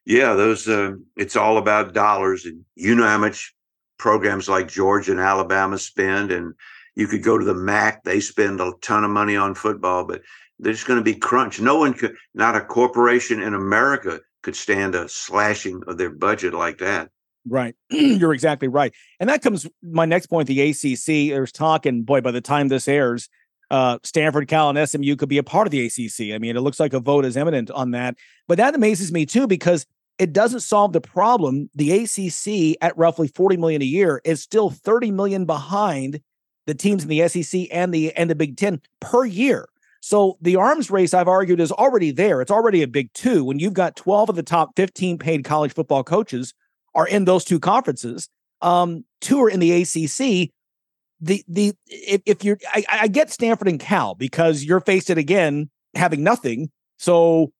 yeah, those. Uh, it's all about dollars, and you know how much programs like Georgia and Alabama spend, and you could go to the MAC. They spend a ton of money on football, but there's going to be crunch. No one could, not a corporation in America could stand a slashing of their budget like that. Right. [CLEARS THROAT] You're exactly right. And that comes my next point, the ACC. There's talk, and boy, by the time this airs, uh, Stanford, Cal, and SMU could be a part of the ACC. I mean, it looks like a vote is imminent on that. But that amazes me too because it doesn't solve the problem. The ACC at roughly 40 million a year is still 30 million behind the teams in the SEC and the and the Big 10 per year. So the arms race I've argued is already there. It's already a big two when you've got 12 of the top 15 paid college football coaches are in those two conferences. Um, two are in the ACC the the if, if you're I, I get Stanford and Cal because you're faced it again having nothing. So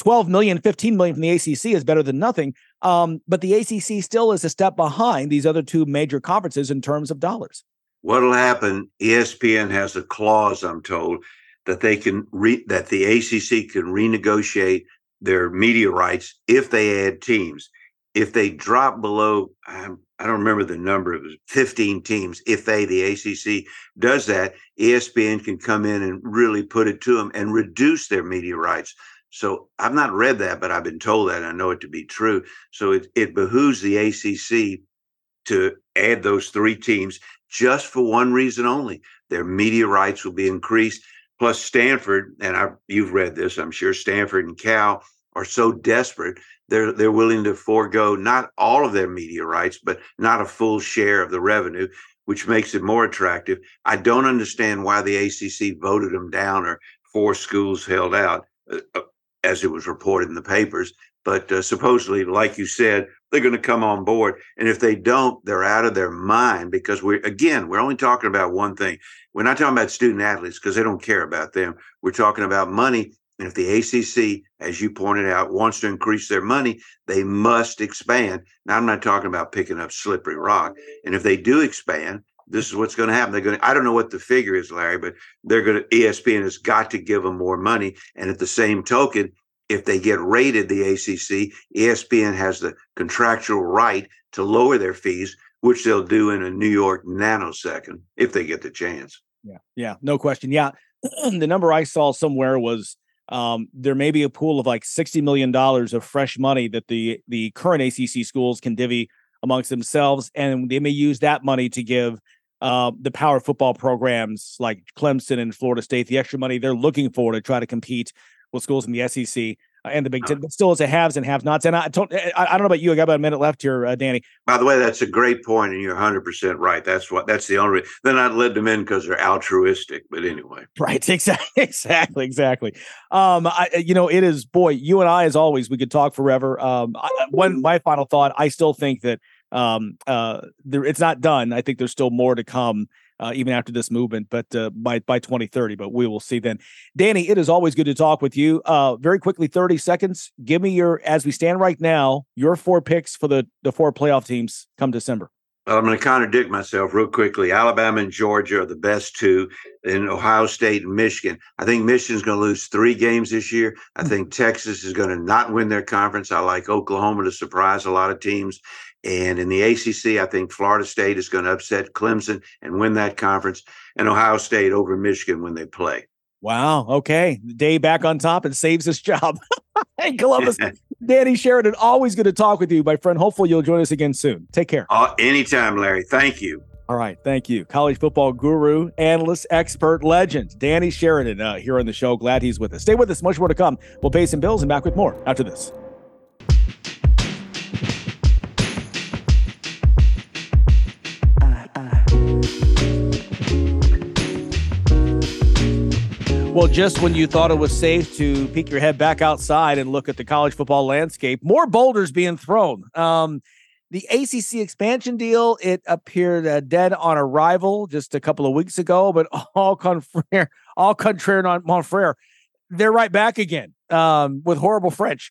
12 million, 15 million from the ACC is better than nothing. Um, but the ACC still is a step behind these other two major conferences in terms of dollars. What'll happen? ESPN has a clause, I'm told, that they can re- that the ACC can renegotiate their media rights if they add teams. If they drop below, um, I don't remember the number. It was 15 teams. If they, the ACC, does that, ESPN can come in and really put it to them and reduce their media rights. So I've not read that, but I've been told that. I know it to be true. So it, it behooves the ACC to add those three teams just for one reason only. Their media rights will be increased. Plus, Stanford, and I, you've read this, I'm sure, Stanford and Cal are so desperate they're they're willing to forego not all of their media rights, but not a full share of the revenue, which makes it more attractive. I don't understand why the ACC voted them down or four schools held out, uh, uh, as it was reported in the papers. But uh, supposedly, like you said, they're going to come on board, and if they don't, they're out of their mind because we're again we're only talking about one thing. We're not talking about student athletes because they don't care about them. We're talking about money And if the ACC, as you pointed out, wants to increase their money, they must expand. Now, I'm not talking about picking up slippery rock. And if they do expand, this is what's going to happen. They're going to, I don't know what the figure is, Larry, but they're going to, ESPN has got to give them more money. And at the same token, if they get rated the ACC, ESPN has the contractual right to lower their fees, which they'll do in a New York nanosecond if they get the chance. Yeah, yeah, no question. Yeah, [CLEARS THROAT] the number I saw somewhere was um, there may be a pool of like sixty million dollars of fresh money that the the current ACC schools can divvy amongst themselves, and they may use that money to give uh, the power football programs like Clemson and Florida State the extra money they're looking for to try to compete with schools in the SEC uh, and the Big Ten. But still, it's a haves and have nots. And I don't, I, I don't know about you. I got about a minute left here, uh, Danny. By the way, that's a great point, and you're 100 percent right. That's what. That's the only. They're not led them in because they're altruistic. But anyway, right? [LAUGHS] Exactly. Exactly. Exactly. Um, I, you know, it is. Boy, you and I, as always, we could talk forever. Um, I, one, my final thought. I still think that um, uh, there, it's not done. I think there's still more to come uh, even after this movement, but uh, by by 2030. But we will see then. Danny, it is always good to talk with you. Uh, very quickly, 30 seconds. Give me your as we stand right now, your four picks for the the four playoff teams come December. Well, I'm going to contradict myself real quickly. Alabama and Georgia are the best two, and Ohio State and Michigan. I think Michigan's going to lose three games this year. I think Texas is going to not win their conference. I like Oklahoma to surprise a lot of teams. And in the ACC, I think Florida State is going to upset Clemson and win that conference, and Ohio State over Michigan when they play. Wow. Okay. Day back on top and saves his job. [LAUGHS] hey, Columbus. [LAUGHS] Danny Sheridan, always good to talk with you, my friend. Hopefully, you'll join us again soon. Take care. Uh, anytime, Larry. Thank you. All right. Thank you. College football guru, analyst, expert, legend, Danny Sheridan, uh, here on the show. Glad he's with us. Stay with us. Much more to come. We'll pay some bills and back with more after this. Well, just when you thought it was safe to peek your head back outside and look at the college football landscape, more boulders being thrown. Um, the ACC expansion deal, it appeared uh, dead on arrival just a couple of weeks ago, but [LAUGHS] all contraire, all contraire on Montfrere, they're right back again um, with horrible French.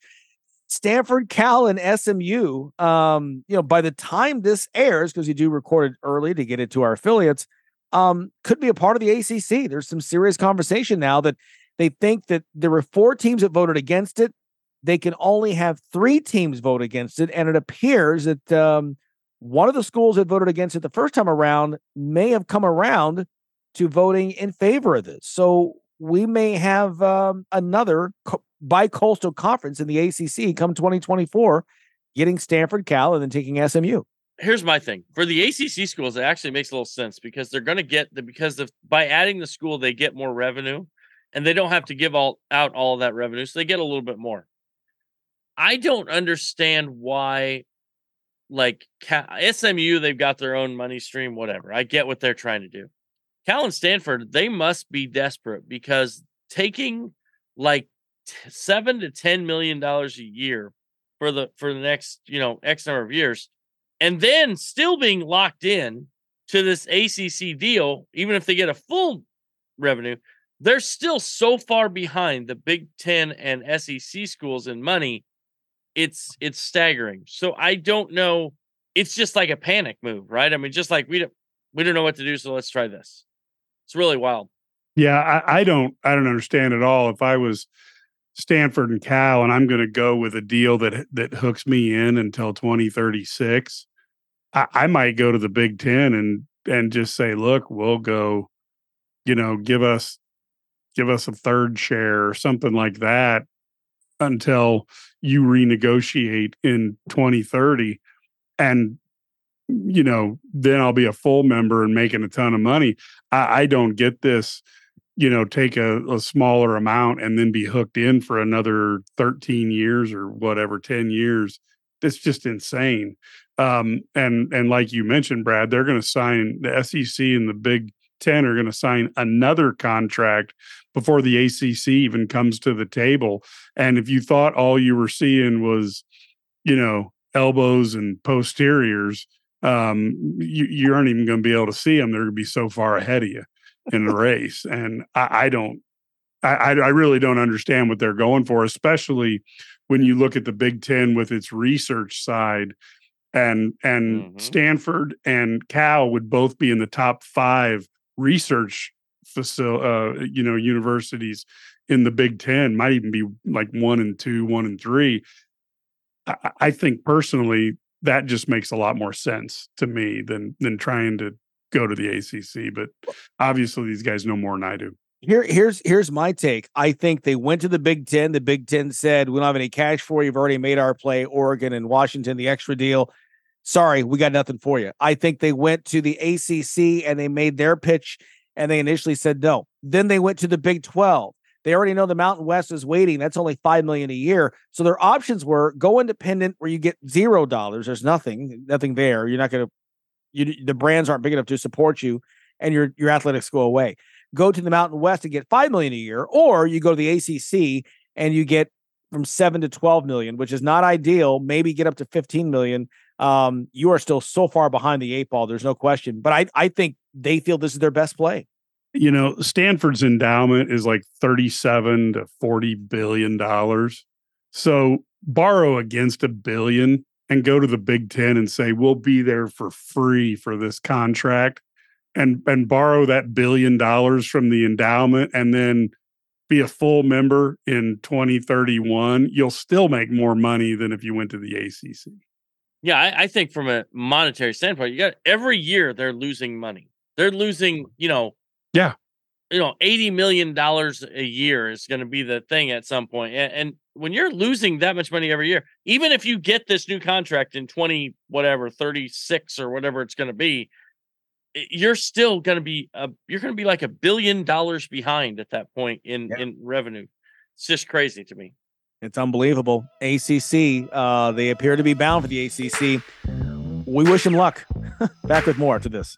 Stanford, Cal, and SMU. Um, you know, by the time this airs, because you do record it early to get it to our affiliates, um, could be a part of the ACC. There's some serious conversation now that they think that there were four teams that voted against it. They can only have three teams vote against it, and it appears that um, one of the schools that voted against it the first time around may have come around to voting in favor of this. So we may have um, another co- bi-coastal conference in the ACC come 2024, getting Stanford, Cal, and then taking SMU here's my thing for the ACC schools. It actually makes a little sense because they're going to get the because by adding the school, they get more revenue, and they don't have to give all out all that revenue, so they get a little bit more. I don't understand why, like SMU, they've got their own money stream, whatever. I get what they're trying to do. Cal and Stanford, they must be desperate because taking like seven to ten million dollars a year for the for the next you know X number of years and then still being locked in to this ACC deal, even if they get a full revenue, they're still so far behind the Big Ten and SEC schools in money. It's it's staggering. So I don't know. It's just like a panic move, right? I mean, just like we don't we don't know what to do, so let's try this. It's really wild. Yeah, I, I don't I don't understand at all. If I was Stanford and Cal, and I'm going to go with a deal that that hooks me in until 2036. I, I might go to the Big Ten and and just say, look, we'll go, you know, give us give us a third share or something like that until you renegotiate in 2030 and you know then i'll be a full member and making a ton of money. I, I don't get this you know take a, a, smaller amount and then be hooked in for another 13 years or whatever 10 years. It's just insane um, and and like you mentioned, Brad, they're going to sign the SEC and the Big Ten are going to sign another contract before the ACC even comes to the table. And if you thought all you were seeing was, you know, elbows and posteriors, um, you, you aren't even going to be able to see them. They're going to be so far ahead of you in the [LAUGHS] race. And I, I don't, I, I really don't understand what they're going for, especially when you look at the Big Ten with its research side, and and mm-hmm. Stanford and Cal would both be in the top five research facility, uh, you know, universities in the Big Ten. Might even be like one and two, one and three. I, I think personally that just makes a lot more sense to me than than trying to go to the ACC. But obviously, these guys know more than I do. Here, here's here's my take. I think they went to the Big Ten. The Big Ten said, "We don't have any cash for you. You've already made our play." Oregon and Washington, the extra deal. Sorry, we got nothing for you. I think they went to the ACC and they made their pitch, and they initially said no. Then they went to the Big Twelve. They already know the Mountain West is waiting. That's only five million a year. So their options were go independent, where you get zero dollars. There's nothing, nothing there. You're not going to. You the brands aren't big enough to support you, and your your athletics go away go to the Mountain West and get 5 million a year, or you go to the ACC and you get from 7 to 12 million, which is not ideal, maybe get up to 15 million. Um, you are still so far behind the eight ball, there's no question. But I, I think they feel this is their best play. You know, Stanford's endowment is like 37 to 40 billion dollars. So borrow against a billion and go to the Big Ten and say, we'll be there for free for this contract and and borrow that billion dollars from the endowment and then be a full member in 2031 you'll still make more money than if you went to the acc yeah I, I, think from a monetary standpoint you got every year they're losing money. They're losing you know yeah. you know 80 million dollars a year is going to be the thing at some point and, and when you're losing that much money every year even if you get this new contract in 20 whatever 36 or whatever it's going to be you're still going to be a, you're going to be like a billion dollars behind at that point in yeah. in revenue. It's just crazy to me. It's unbelievable. ACC, uh, they appear to be bound for the ACC. We wish them luck. [LAUGHS] Back with more to this.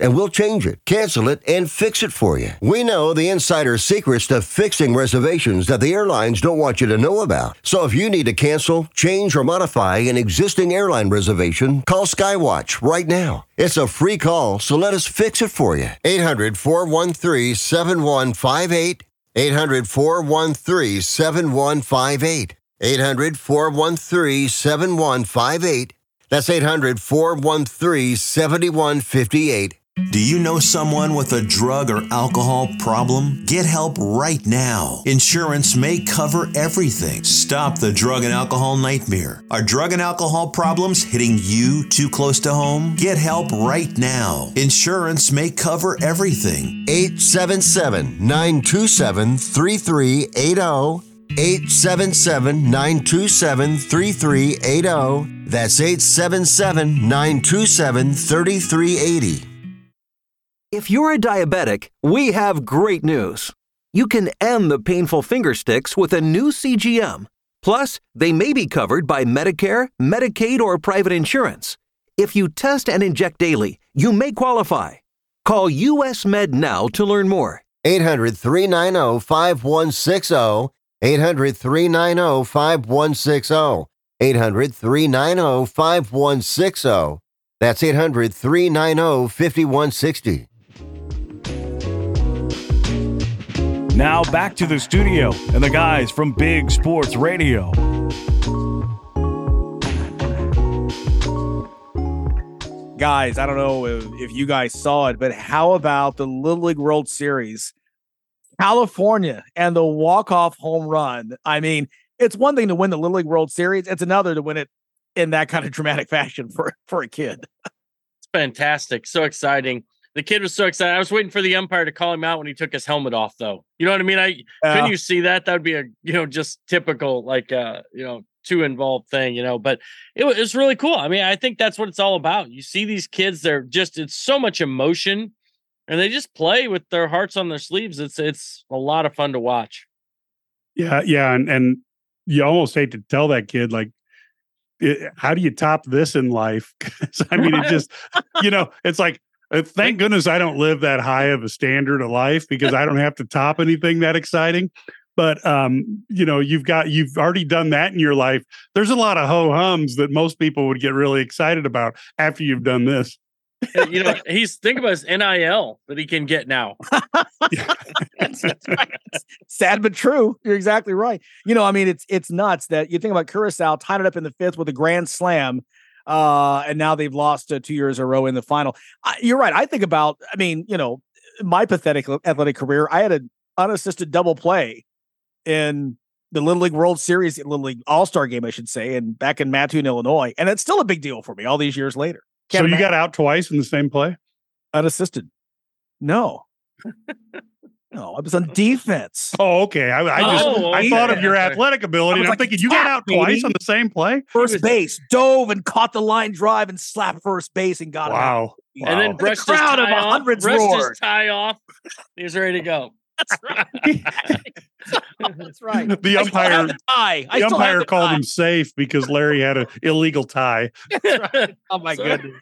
and we'll change it, cancel it, and fix it for you. We know the insider secrets to fixing reservations that the airlines don't want you to know about. So if you need to cancel, change, or modify an existing airline reservation, call Skywatch right now. It's a free call, so let us fix it for you. 800 413 7158. 800 413 7158. 800 413 7158. That's 800 413 7158. Do you know someone with a drug or alcohol problem? Get help right now. Insurance may cover everything. Stop the drug and alcohol nightmare. Are drug and alcohol problems hitting you too close to home? Get help right now. Insurance may cover everything. 877 927 3380. 877 927 3380. That's 877 927 3380. If you're a diabetic, we have great news. You can end the painful finger sticks with a new CGM. Plus, they may be covered by Medicare, Medicaid, or private insurance. If you test and inject daily, you may qualify. Call US Med now to learn more. 800 390 5160. 800 390 5160. 800 390 5160. That's 800 390 5160. Now back to the studio and the guys from Big Sports Radio. Guys, I don't know if, if you guys saw it, but how about the Little League World Series? California and the walk-off home run. I mean, it's one thing to win the Little League World Series, it's another to win it in that kind of dramatic [LAUGHS] fashion for for a kid. It's fantastic. So exciting. The kid was so excited. I was waiting for the umpire to call him out when he took his helmet off, though. You know what I mean? I uh, couldn't you see that? That would be a you know just typical like uh you know too involved thing, you know. But it was really cool. I mean, I think that's what it's all about. You see these kids; they're just it's so much emotion and they just play with their hearts on their sleeves. It's it's a lot of fun to watch. Yeah, yeah, and and you almost hate to tell that kid like, it, how do you top this in life? [LAUGHS] I mean, it just you know, it's like uh, thank goodness I don't live that high of a standard of life because I don't have to top anything that exciting. But um, you know, you've got you've already done that in your life. There's a lot of ho hums that most people would get really excited about after you've done this. You know, he's think about his NIL that he can get now. [LAUGHS] Sad but true. You're exactly right. You know, I mean, it's it's nuts that you think about Curacao tied it up in the fifth with a grand slam, uh, and now they've lost uh, two years in a row in the final. I, you're right. I think about. I mean, you know, my pathetic athletic career. I had an unassisted double play in the Little League World Series, Little League All Star game, I should say, and back in Mattoon, Illinois, and it's still a big deal for me all these years later. Can't so you got out twice in the same play? Unassisted. No. [LAUGHS] no, I was on defense. Oh, okay. I, I just Oh, I okay. thought of your athletic ability. I was And I'm like, thinking you got "Tap, out twice on the same play. First base, dove and caught the line drive and slapped first base and got it. out. Wow. And then Wow. brushed the his crowd of tie off. hundreds Brushed roared. his tie off. He's ready to go. That's [LAUGHS] right. [LAUGHS] [LAUGHS] That's right. The umpire the tie. The umpire the called tie. him safe because Larry had an illegal tie. Oh my goodness.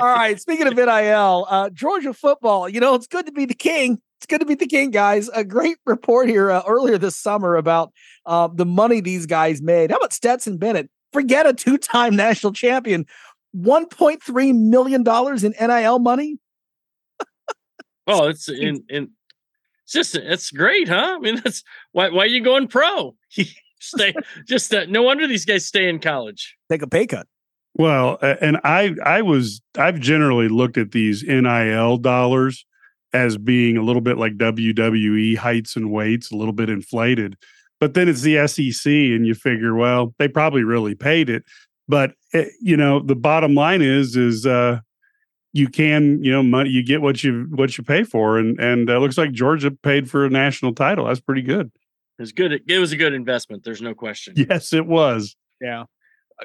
All right. Speaking of NIL, uh, Georgia football, you know, it's good to be the king. It's good to be the king, guys. A great report here uh, earlier this summer about uh, the money these guys made. How about Stetson Bennett? Forget a two time national champion. $1.3 million in NIL money. Oh, it's in in it's just it's great, huh? I mean, [LAUGHS] that's why why are you going pro? [LAUGHS] stay just uh, no wonder these guys stay in college. Take a pay cut. Well, and I I was I've generally looked at these NIL dollars as being a little bit like WWE heights and weights, a little bit inflated. But then it's the SEC, and you figure, well, they probably really paid it. But eh, you know, the bottom line is, is uh, you can, you know, money you get what you what you pay for, and and uh, looks like Georgia paid for a national title. That's pretty good. It was good. It was a good investment. There's no question. Yes, it was. Yeah.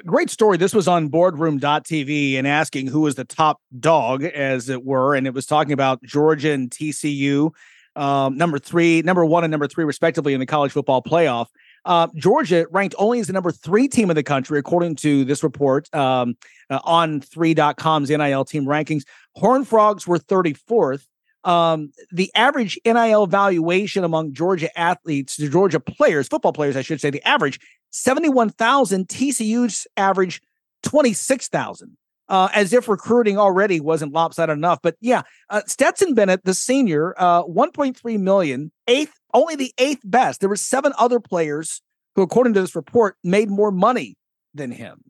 Great story. This was on boardroom.tv and asking who was the top dog, as it were. And it was talking about Georgia and TCU, um, number three, number one, and number three, respectively, in the college football playoff. Uh, Georgia ranked only as the number three team in the country, according to this report um, uh, On3.com's NIL team rankings. Horn Frogs were 34th. Um, the average NIL valuation among Georgia athletes, the Georgia players, football players, I should say, the average 71,000, TCU's average 26,000. Uh, as if recruiting already wasn't lopsided enough. But yeah, uh, Stetson Bennett, the senior, uh, 1.3 million, eighth, only the eighth best. There were seven other players who, according to this report, made more money than him.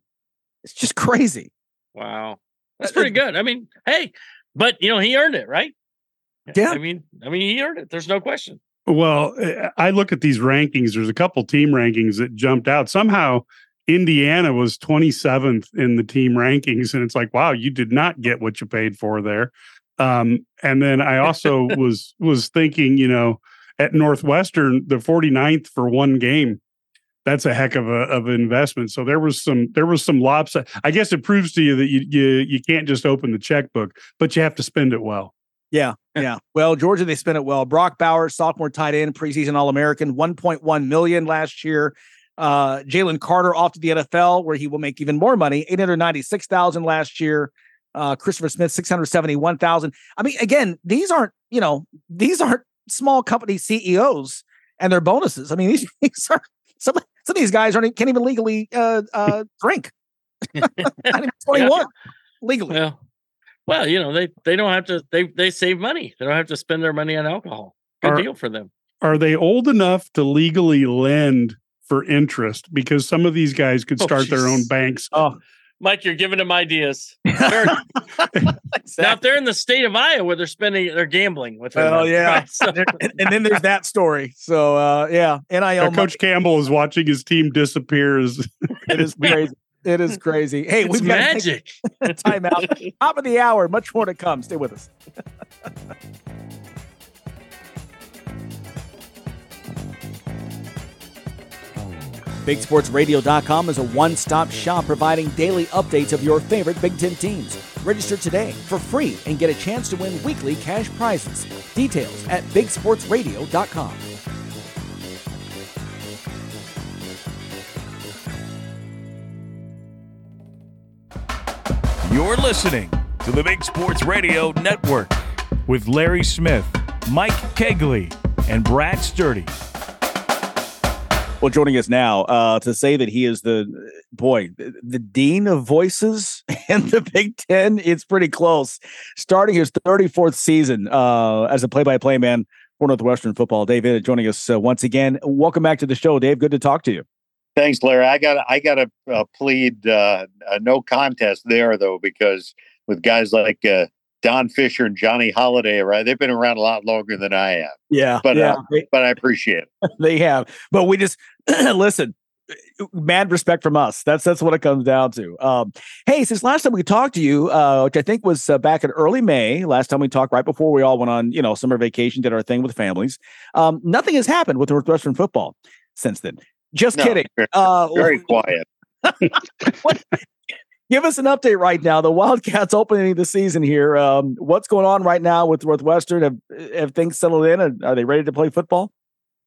It's just crazy. Wow. That's pretty good. I mean, hey, but you know, he earned it, right? Yeah. I mean, I mean, he earned it. There's no question. Well, I look at these rankings. There's a couple team rankings that jumped out. Somehow, Indiana was 27th in the team rankings, and it's like, wow, you did not get what you paid for there. Um, and then I also [LAUGHS] was was thinking, you know, at Northwestern, the 49th for one game. That's a heck of a of an investment. So there was some there was some lopsided. I guess it proves to you that you you you can't just open the checkbook, but you have to spend it well. Yeah, yeah. Well, Georgia, they spent it well. Brock Bowers, sophomore tight end, preseason All American, 1.1 million last year. Uh, Jalen Carter off to the NFL, where he will make even more money, 896,000 last year. Uh, Christopher Smith, 671,000. I mean, again, these aren't, you know, these aren't small company CEOs and their bonuses. I mean, [LAUGHS] these, these are some, some of these guys aren't can't even legally uh, uh, drink. [LAUGHS] Not even [LAUGHS] 21 legally. Well, well, you know, they they don't have to. They they save money. They don't have to spend their money on alcohol. Good Are- deal for them. are they old enough to legally lend for interest? Because some of these guys could Oh, start their own banks. Oh, Mike, you're giving them ideas. They're- [LAUGHS] Now, if they're in the state of Iowa, where they're spending, they're gambling with. their Well, money, yeah. right? So- and, and then there's that story. So uh yeah, NIL Coach Campbell is watching his team disappear. As [LAUGHS] it is [LAUGHS] crazy. It is crazy. Hey, it's we've got magic. time out. Top of the hour, much more to come. Stay with us. BigSportsRadio.com is a one stop shop providing daily updates of your favorite Big Ten teams. Register today for free and get a chance to win weekly cash prizes. Details at bigsportsradio.com. You're listening to the Big Sports Radio Network with Larry Smith, Mike Cagley, and Brad Sturdy. Well, joining us now uh, to say that he is the boy, the dean of voices [LAUGHS] in the Big Ten. It's pretty close. Starting his 34th season uh, as a play-by-play man for Northwestern football. David joining us uh, once again. Welcome back to the show, Dave. Good to talk to you. Thanks, Larry. I got I got to uh, plead uh, a no contest there though, because with guys like uh, Don Fischer and Johnny Holliday, right? They've been around a lot longer than I have. Yeah, but yeah. Uh, but I appreciate it. [LAUGHS] they have, but we just [CLEARS THROAT] listen. Mad respect from us. That's that's what it comes down to. Um, hey, since last time we talked to you, uh, which I think was uh, back in early May, last time we talked right before we all went on, you know, summer vacation, did our thing with families. Um, nothing has happened with Northwestern football since then. Just No, kidding. very- Uh, Very [LAUGHS] quiet. what, give us an update right now. The Wildcats opening the season here. Um, what's going on right now with Northwestern? Have, have things settled in? And are they ready to play football?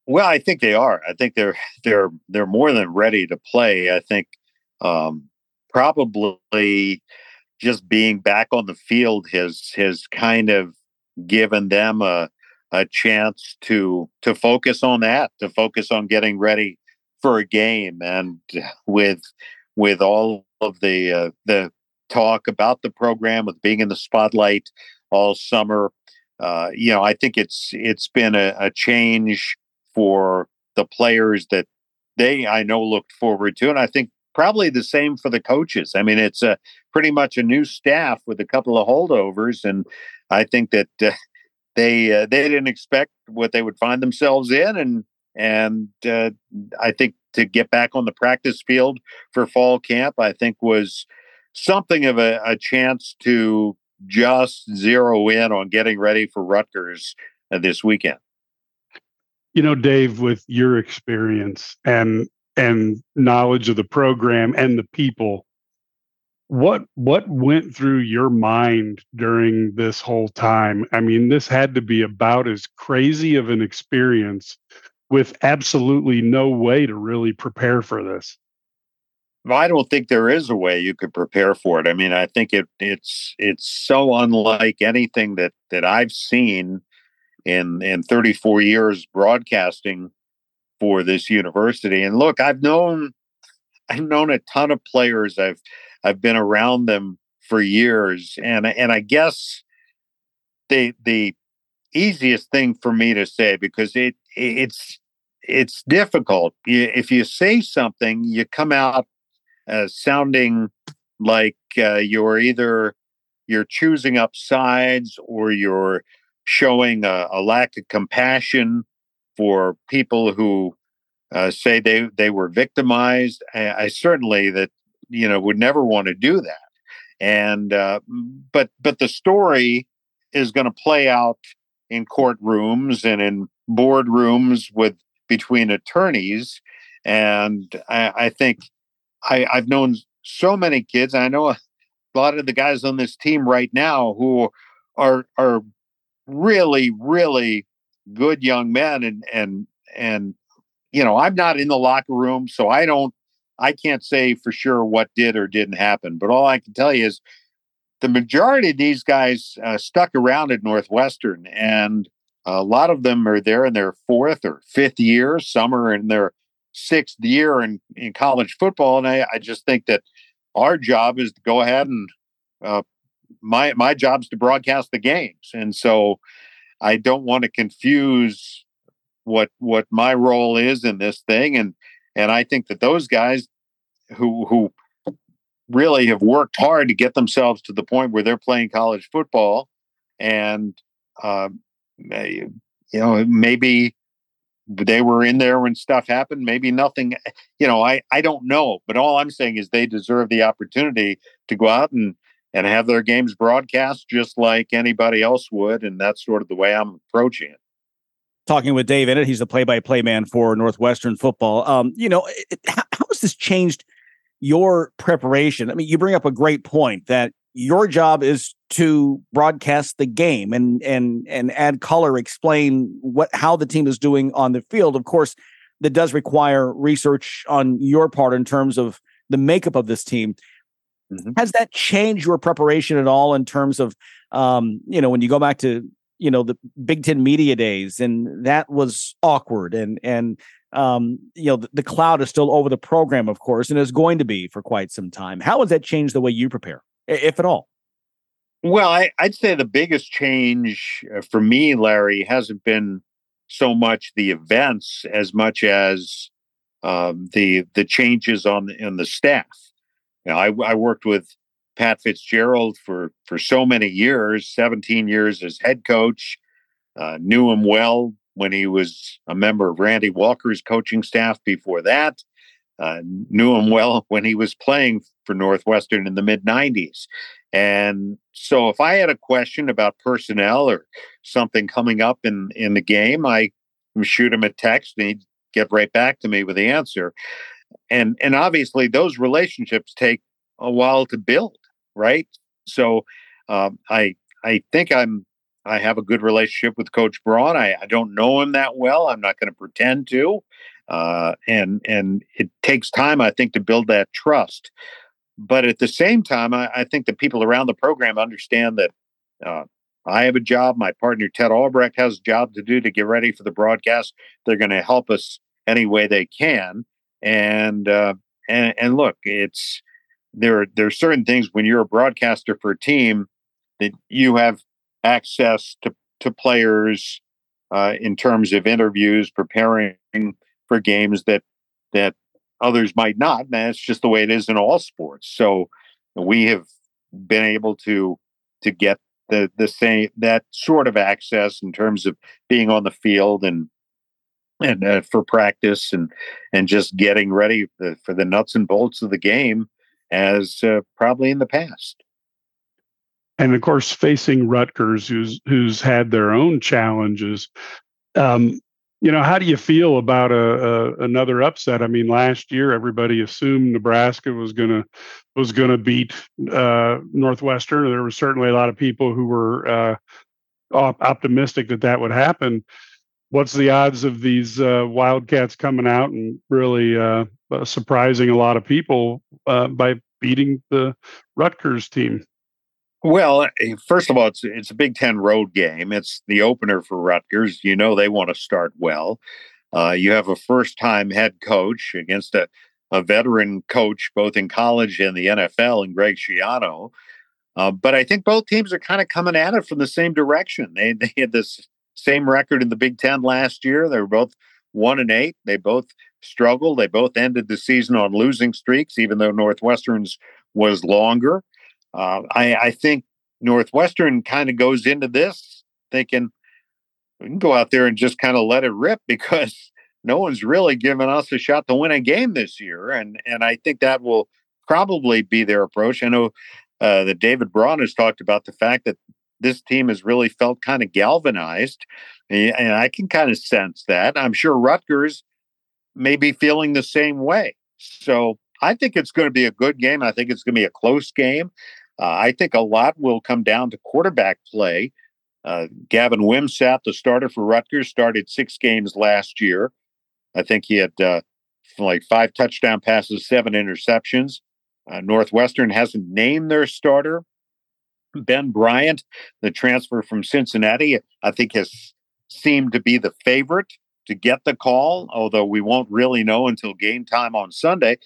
Well, I think they are. I think they're they're they're more than ready to play. I think um, probably just being back on the field has has kind of given them a a chance to to focus on that, to focus on getting ready for a game, and with with all of the uh, the talk about the program, with being in the spotlight all summer, uh, you know, I think it's it's been a, a change for the players that they I know looked forward to, and I think probably the same for the coaches. I mean, it's a pretty much a new staff with a couple of holdovers, and I think that uh, they uh, they didn't expect what they would find themselves in, and and uh, I think to get back on the practice field for fall camp, I think was something of a, a chance to just zero in on getting ready for Rutgers uh, this weekend. you know dave with your experience and and knowledge of the program and the people what what went through your mind during this whole time i mean this had to be about as crazy of an experience with absolutely no way to really prepare for this I don't think there is a way you could prepare for it. I mean, I think it it's it's so unlike anything that that I've seen in in 34 years broadcasting for this university. And look, I've known I've known a ton of players. I've I've been around them for years, and and I guess the the easiest thing for me to say because it it's it's difficult. If you say something, you come out uh, sounding like uh, you're either you're choosing up sides or you're showing a, a lack of compassion for people who uh, say they they were victimized. I, I certainly that you know would never want to do that. And uh, but but the story is going to play out in courtrooms and in boardrooms with between attorneys. And I, I think I, I've known so many kids. I know a lot of the guys on this team right now who are are really, really good young men and and and you know, I'm not in the locker room, so I don't I can't say for sure what did or didn't happen. But all I can tell you is the majority of these guys uh, stuck around at Northwestern, and a lot of them are there in their fourth or fifth year. Some are in their sixth year in, in college football, and I, I just think that our job is to go ahead and uh, my my job is to broadcast the games, and so I don't want to confuse what what my role is in this thing, and and I think that those guys who who really have worked hard to get themselves to the point where they're playing college football, and um, you know maybe they were in there when stuff happened maybe nothing you know i i don't know but all i'm saying is they deserve the opportunity to go out and and have their games broadcast just like anybody else would and that's sort of the way i'm approaching it Talking with Dave Eanet, he's the play-by-play man for Northwestern football. Um, you know, it, how, how has this changed your preparation? I mean, you bring up a great point that your job is to broadcast the game and and and add color, explain what how the team is doing on the field. Of course, that does require research on your part in terms of the makeup of this team. Mm-hmm. Has that changed your preparation at all in terms of, um, you know, when you go back to you know the Big Ten media days, and that was awkward, and and um, you know the, the cloud is still over the program, of course, and is going to be for quite some time. How has that changed the way you prepare, if at all? Well, I, would say the biggest change uh, for me, Larry, hasn't been so much the events as much as um, the the changes on the, in the staff. You know, I, I worked with Pat Fitzgerald for for so many years, 17 years as head coach. Uh, knew him well when he was a member of Randy Walker's coaching staff before that. Uh, knew him well when he was playing for Northwestern in the mid 90s. And so if I had a question about personnel or something coming up in, in the game, I shoot him a text and he'd get right back to me with the answer. And and obviously those relationships take a while to build, right? So um, I I think I'm I have a good relationship with Coach Braun. I, I don't know him that well. I'm not going to pretend to. Uh, and and it takes time, I think, to build that trust. But at the same time, I, I think the people around the program understand that uh, I have a job. My partner Ted Albrecht has a job to do to get ready for the broadcast. They're going to help us any way they can. And uh, and and look, it's there. There are certain things when you're a broadcaster for a team that you have access to to players uh, in terms of interviews, preparing for games that that others might not. And that's just the way it is in all sports. So we have been able to to get the the same that sort of access in terms of being on the field and and uh, for practice and and just getting ready for, the nuts and bolts of the game as uh, probably in the past and of course facing Rutgers, who's who's had their own challenges. Um, you know, how do you feel about a, a, another upset? I mean, last year everybody assumed Nebraska was gonna was gonna beat uh, Northwestern. There were certainly a lot of people who were uh, optimistic that that would happen. What's the odds of these uh, Wildcats coming out and really uh, surprising a lot of people uh, by beating the Rutgers team? Well, eh, first of all, it's it's a Big Ten road game. It's the opener for Rutgers. You know they want to start well. Uh, you have a first time head coach against a, a veteran coach, both in college and the NFL, and Greg Schiano. Uh, but I think both teams are kind of coming at it from the same direction. They [LAUGHS] they had this same record in the Big Ten last year. They were both one and eight. They both struggled. They both ended the season on losing streaks, even though Northwestern's was longer. Uh, I, I think Northwestern kind of goes into this thinking we can go out there and just kind of let it rip [LAUGHS] because no one's really given us a shot to win a game this year, and and I think that will probably be their approach. I know uh, that David Braun has talked about the fact that this team has really felt kind of galvanized, and I can kind of sense that. I'm sure Rutgers may be feeling the same way. So I think it's going to be a good game. I think it's going to be a close game. Uh, I think a lot will come down to quarterback play. Uh, Gavin Wimsatt, the starter for Rutgers, started six games last year. I think he had uh, like five touchdown passes, seven interceptions. Uh, Northwestern hasn't named their starter. Ben Bryant, the transfer from Cincinnati, I think has seemed to be the favorite to get the call, although we won't really know until game time on Sunday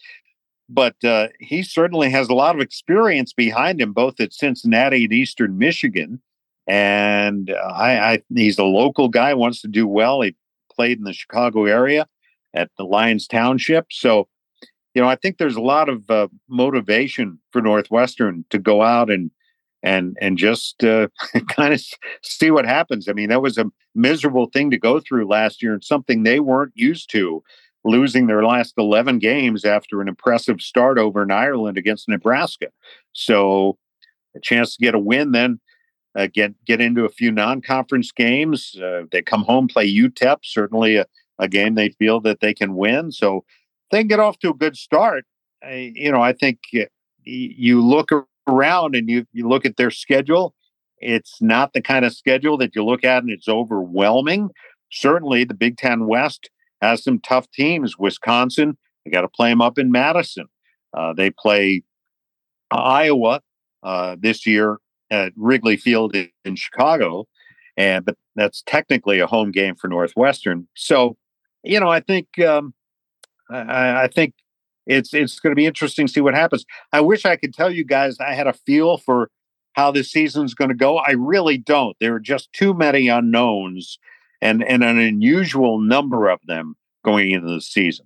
but uh, he certainly has a lot of experience behind him, both at Cincinnati and Eastern Michigan. And uh, I, I, he's a local guy, wants to do well. He played in the Chicago area at the Lyons Township. So, you know, I think there's a lot of uh, motivation for Northwestern to go out and and and just uh, [LAUGHS] kind of see what happens. I mean, that was a miserable thing to go through last year, and something they weren't used to losing their last 11 games after an impressive start over in Ireland against Nebraska. So a chance to get a win then uh, get get into a few non-conference games. Uh, they come home play UTEP, certainly a, a, game they feel that they can win. So they get off to a good start. I, you know, I think you look around and you you look at their schedule, it's not the kind of schedule that you look at and it's overwhelming. Certainly, the Big Ten West has some tough teams. Wisconsin, they got to play them up in Madison. Uh, they play Iowa uh, this year at Wrigley Field in, in Chicago, and but that's technically a home game for Northwestern. So, you know, I think um, I, I think it's it's going to be interesting to see what happens. I wish I could tell you guys I had a feel for how this season's going to go. I really don't. There are just too many unknowns and and an unusual number of them going into the season.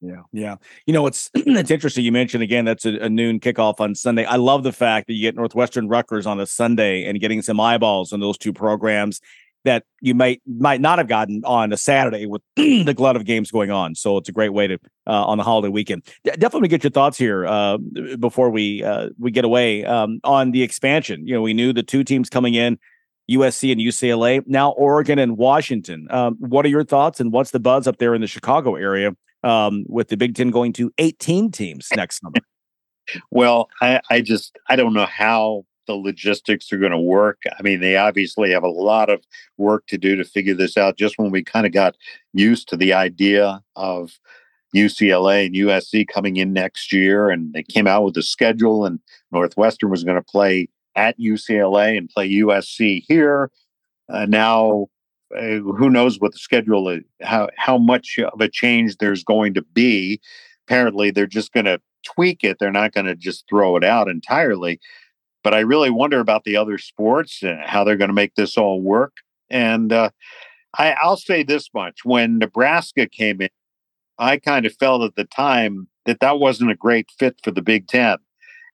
Yeah, yeah. You know, it's it's [CLEARS THROAT] interesting. You mentioned again that's a, a, noon kickoff on Sunday. I love the fact that you get Northwestern Rutgers on a Sunday and getting some eyeballs on those two programs that you might might not have gotten on a Saturday with [CLEARS THROAT] the glut of games going on. So it's a great way to uh, on the holiday weekend. D- definitely get your thoughts here uh, before we uh, we get away um, on the expansion. You know, we knew the two teams coming in. USC and UCLA, now Oregon and Washington. Um, what are your thoughts and what's the buzz up there in the Chicago area um, with the Big Ten going to 18 teams next summer? [LAUGHS] well, I, I just I don't know how the logistics are going to work. I mean, they obviously have a lot of work to do to figure this out. Just when we kind of got used to the idea of UCLA and USC coming in next year, and they came out with a schedule, and Northwestern was going to play at UCLA and play USC here. Uh, now uh, who knows what the schedule is, how how much of a change there's going to be. Apparently, they're just going to tweak it. They're not going to just throw it out entirely. But I really wonder about the other sports and how they're going to make this all work. And uh, I, I'll say this much: when Nebraska came in, I kind of felt at the time that that wasn't a great fit for the Big Ten,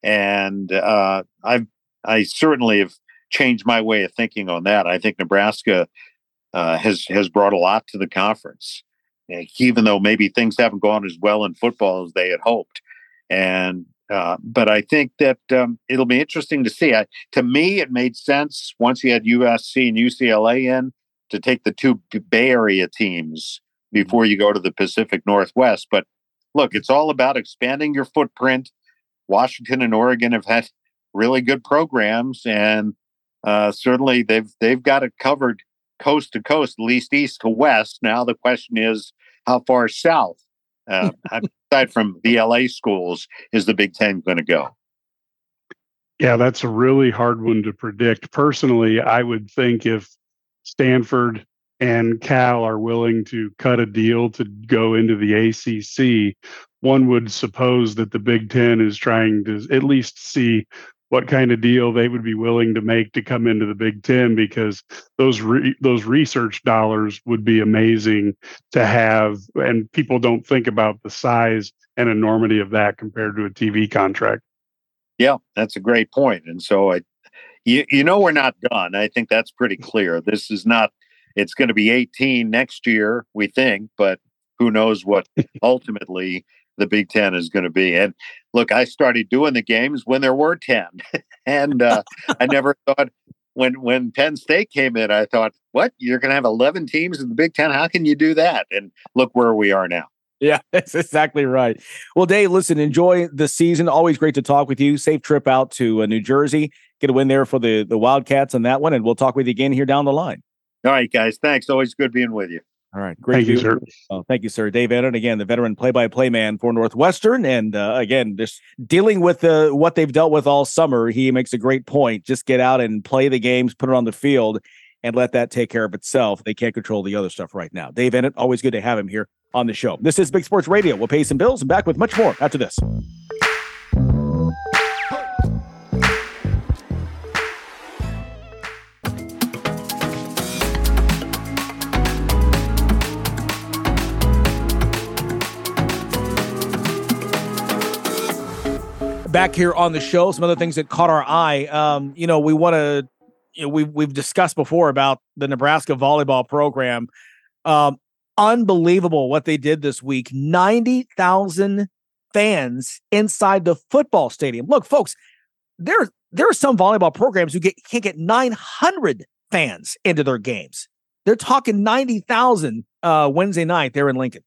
and uh, I've I certainly have changed my way of thinking on that. I think Nebraska uh, has has brought a lot to the conference, even though maybe things haven't gone as well in football as they had hoped. And uh, but I think that um, it'll be interesting to see. I, to me, it made sense once you had USC and UCLA in to take the two Bay Area teams before you go to the Pacific Northwest. But look, it's all about expanding your footprint. Washington and Oregon have had really good programs, and uh, certainly they've they've got it covered coast to coast, at least east to west. Now the question is, how far south, uh, [LAUGHS] aside from the LA schools, is the Big Ten going to go? Yeah, that's a really hard one to predict. Personally, I would think if Stanford and Cal are willing to cut a deal to go into the ACC, one would suppose that the Big Ten is trying to at least see what kind of deal they would be willing to make to come into the Big Ten because those re- those research dollars would be amazing to have, and people don't think about the size and enormity of that compared to a TV contract. Yeah, that's a great point, and so I, you you know, we're not done. I think that's pretty clear. This is not. It's going to be 18 next year, we think, but who knows what [LAUGHS] ultimately the Big Ten is going to be. And look, I started doing the games when there were 10. [LAUGHS] and uh, I never [LAUGHS] thought when when Penn State came in, I thought, what? You're going to have 11 teams in the Big Ten? How can you do that? And look where we are now. Yeah, [LAUGHS] that's exactly right. Well, Dave, listen, enjoy the season. Always great to talk with you. Safe trip out to uh, New Jersey. Get a win there for the the Wildcats on that one, and we'll talk with you again here down the line. All right, guys. Thanks. Always good being with you. All right. Great. Thank you, sir. Oh, thank you, sir. Dave Eanet, again, the veteran play by play man for Northwestern. And uh, again, just dealing with uh, what they've dealt with all summer, he makes a great point. Just get out and play the games, put it on the field, and let that take care of itself. They can't control the other stuff right now. Dave Eanet, always good to have him here on the show. This is Big Sports Radio. We'll pay some bills and back with much more after this. Back here on the show. Some other things that caught our eye. Um, you know, we want to. You know, we've we've discussed before about the Nebraska volleyball program. Um, unbelievable what they did this week. Ninety thousand fans inside the football stadium. Look, folks, there there are some volleyball programs who get can't get nine hundred fans into their games. They're talking ninety thousand uh, Wednesday night there in Lincoln.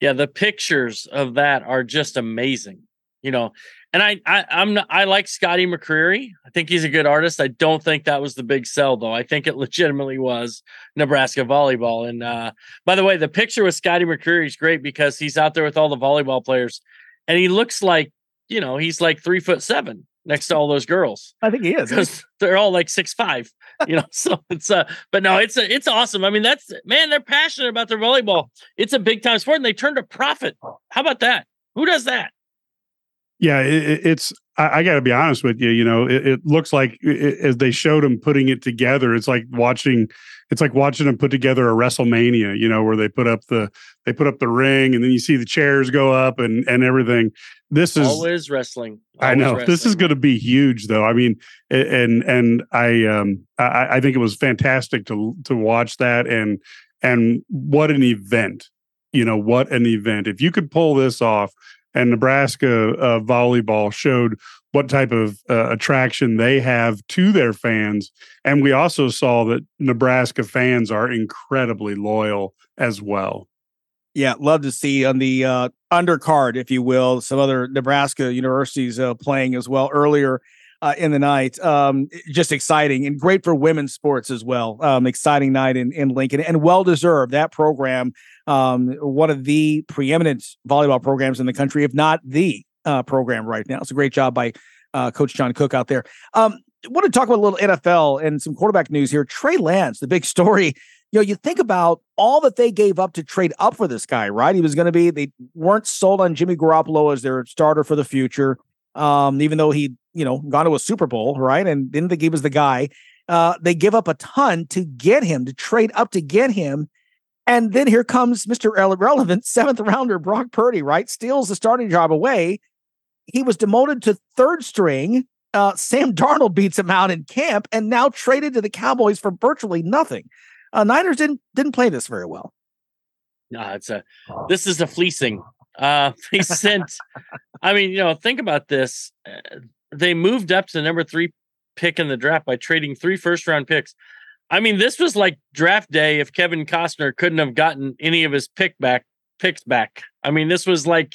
Yeah, the pictures of that are just amazing. You know, and I, I I'm not, I like Scotty McCreery. I think he's a good artist. I don't think that was the big sell though. I think it [LAUGHS] legitimately was Nebraska volleyball. And uh, by the way, the picture with Scotty McCreery is great because he's out there with all the volleyball players, and he looks like you know he's like three foot seven next to all those girls. I think he is because they're all like six five. You know, [LAUGHS] so it's uh, but no, it's a, it's awesome. I mean, that's man, they're passionate about their volleyball. It's a big time sport, and they turned a profit. How about that? Who does that? Yeah, it, it's. I, I got to be honest with you. You know, it, it looks like it, as they showed them putting it together, it's like watching. It's like watching them put together a WrestleMania. You know, where they put up the they put up the ring, and then you see the chairs go up and and everything. This is always wrestling. Always I know wrestling. this is going to be huge, though. I mean, and and I um I, I think it was fantastic to to watch that and and what an event. You know what an event. If you could pull this off, and Nebraska uh, volleyball showed what type of uh, attraction they have to their fans. And we also saw that Nebraska fans are incredibly loyal as well. Yeah, love to see on the uh, undercard, if you will, some other Nebraska universities uh, playing as well earlier uh, in the night. Um, just exciting and great for women's sports as well. Um, exciting night in, in Lincoln and well deserved. That program, um, one of the preeminent volleyball programs in the country, if not the uh, program right now. It's a great job by uh, Coach John Cook out there. Um, want to talk about a little NFL and some quarterback news here. Trey Lance, the big [LAUGHS] story. You know, you think about all that they gave up to trade up for this guy, right? He was going to be, they weren't sold on Jimmy Garoppolo as their starter for the future. Um, even though he, you know, gone to a Super Bowl, right? And didn't think he was the guy. Uh, they give up a ton to get him, to trade up to get him. And then here comes Mr. Relevant, seventh rounder Brock Purdy, right? Steals the starting job away. He was demoted to third string. Uh, Sam Darnold beats him out in camp and now traded to the Cowboys for virtually nothing. Uh, Niners didn't didn't play this very well. No, it's a this is a fleecing. Uh, [LAUGHS] they sent. I mean, you know, think about this. Uh, they moved up to the number three pick in the draft by trading three first round picks. I mean, this was like draft day if Kevin Costner couldn't have gotten any of his pick back picks back. I mean, this was like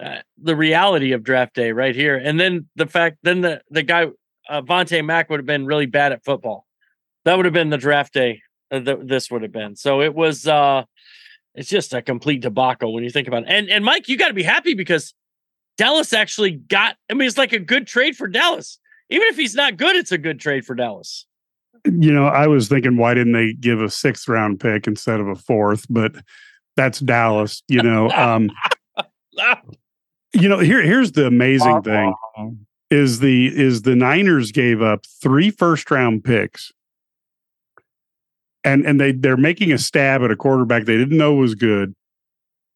uh, the reality of draft day right here. And then the fact, then the the guy uh, Vontae Mack would have been really bad at football. That would have been the draft day. Uh, th- this would have been. So it was. uh It's just a complete debacle when you think about it. And and Mike, you got to be happy because Dallas actually got. I mean, it's like a good trade for Dallas. Even if he's not good, it's a good trade for Dallas. You know, I was thinking, why didn't they give a sixth round pick instead of a fourth? But that's Dallas. You know, [LAUGHS] um, you know. Here, here's the amazing thing: is the is the Niners gave up three first round picks, and and they they're making a stab at a quarterback they didn't know was good,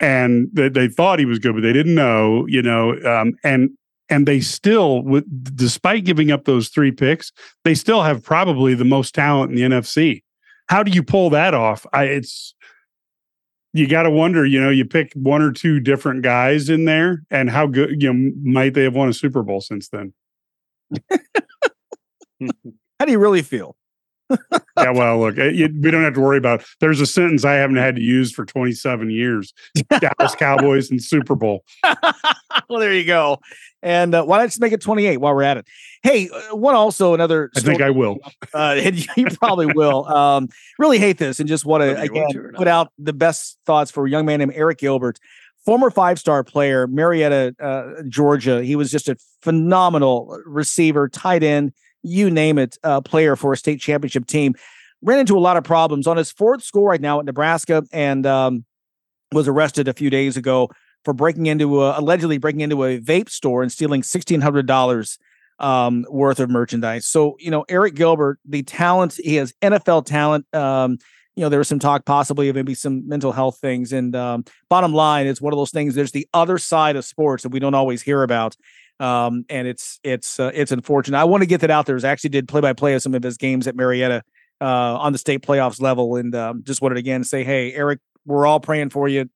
and they, they thought he was good, but they didn't know. You know, um, and and they still, with, despite giving up those three picks, they still have probably the most talent in the NFC. How do you pull that off? I, it's you got to wonder. You know, you pick one or two different guys in there, and how good you know might they have won a Super Bowl since then? [LAUGHS] How do you really feel? Yeah, well, look, it, you, we don't have to worry about. There's a sentence I haven't had to use for 27 years: [LAUGHS] Dallas Cowboys and Super Bowl. well, there you go. And uh, why not just make it 28 while we're at it? Hey, uh, one also another. I think I will. [LAUGHS] Uh, and you probably will. Um, really hate this, and just want to again put out the best thoughts for a young man named Arik Gilbert, former five-star player, Marietta, uh, Georgia. He was just a phenomenal receiver, tight end, you name it, uh, player for a state championship team. Ran into a lot of problems on his fourth school right now at Nebraska, and um, was arrested a few days ago for breaking into a, allegedly breaking into a vape store and stealing sixteen hundred dollars um, worth of merchandise. So you know, Arik Gilbert, the talent he has NFL talent. Um, you know, there was some talk possibly of maybe some mental health things. And um, bottom line, it's one of those things. There's the other side of sports that we don't always hear about. Um, and it's it's uh, it's unfortunate. I want to get that out there. I actually did play by play of some of his games at Marietta uh, on the state playoffs level, and um, just wanted to again say, hey, Arik, we're all praying for you.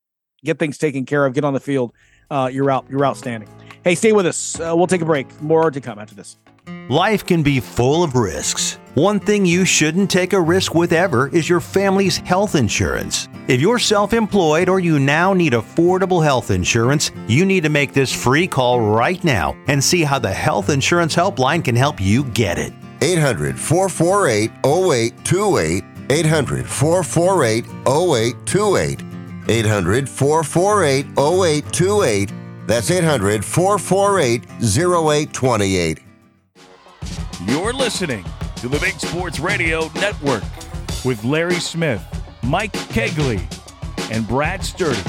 Get things taken care of. Get on the field. Uh, you're out. You're outstanding. Hey, stay with us. Uh, we'll take a break. More to come after this. Life can be full of risks. One thing you shouldn't take a risk with ever is your family's health insurance. If you're self employed or you now need affordable health insurance, you need to make this free call right now and see how the Health Insurance Helpline can help you get it. 800 448 0828. 800 448 0828. 800 448 0828. That's 800 448 0828. You're listening to the Big Sports Radio Network with Larry Smith, Mike Cagley, and Brad Sturdy.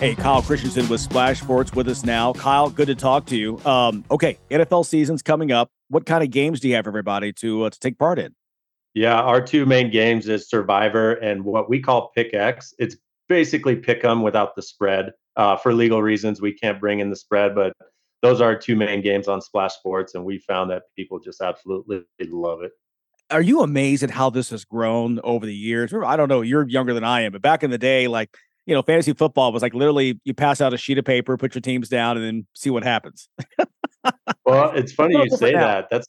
Hey, Kyle Christensen with Splash Sports with us now. Kyle, good to talk to you. Um, okay, NFL season's coming up. What kind of games do you have everybody to uh, to take part in? Yeah, our two main games is Survivor and what we call Pick X. It's basically pick 'em without the spread. Uh, for legal reasons, we can't bring in the spread, but those are our two main games on Splash Sports, and we found that people just absolutely love it. Are you amazed at how this has grown over the years? I don't know. You're younger than I am, but back in the day, like you know, fantasy football was like literally you pass out a sheet of paper, put your teams down, and then see what happens. well, it's [LAUGHS] funny you say that. That's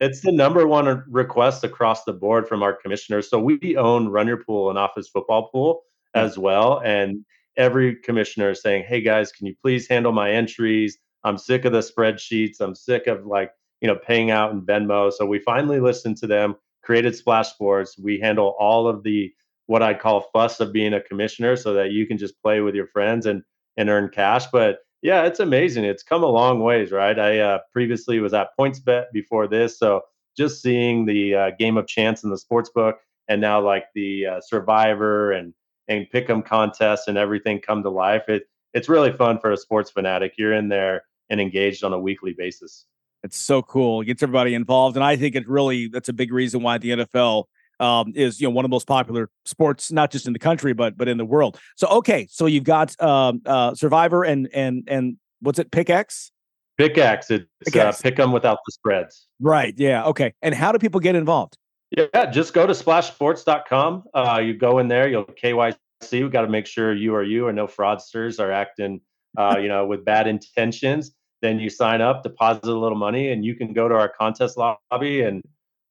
it's the number one request across the board from our commissioners. So we own Run Your Pool and Office Football Pool hmm. as well, and every commissioner is saying, "Hey guys, can you please handle my entries? I'm sick of the spreadsheets. I'm sick of like, you know, paying out in Venmo. So we finally listened to them, created Splash. We handle all of the what I call fuss of being a commissioner so that you can just play with your friends and and earn cash. But yeah, it's amazing. It's come a long ways, right? I uh, previously was at PointsBet before this, so just seeing the uh, game of chance in the sports book, and now like the uh, Survivor and and Pick'em contests and everything come to life. It it's really fun for a sports fanatic. You're in there and engaged on a weekly basis. It's so cool. It gets everybody involved. And I think it really that's a big reason why the NFL um, is you know one of the most popular sports, not just in the country, but but in the world. So okay, so you've got um, uh, Survivor and and and what's it? Pick Pickaxe. Pick It's pick, uh, pick them without the spreads. Right. Yeah. Okay. And how do people get involved? Yeah, just go to splashsports.com. Uh, you go in there, you'll KYC. We got to make sure you are you and no fraudsters are acting, uh, you know, with bad intentions then you sign up, deposit a little money, and you can go to our contest lobby. And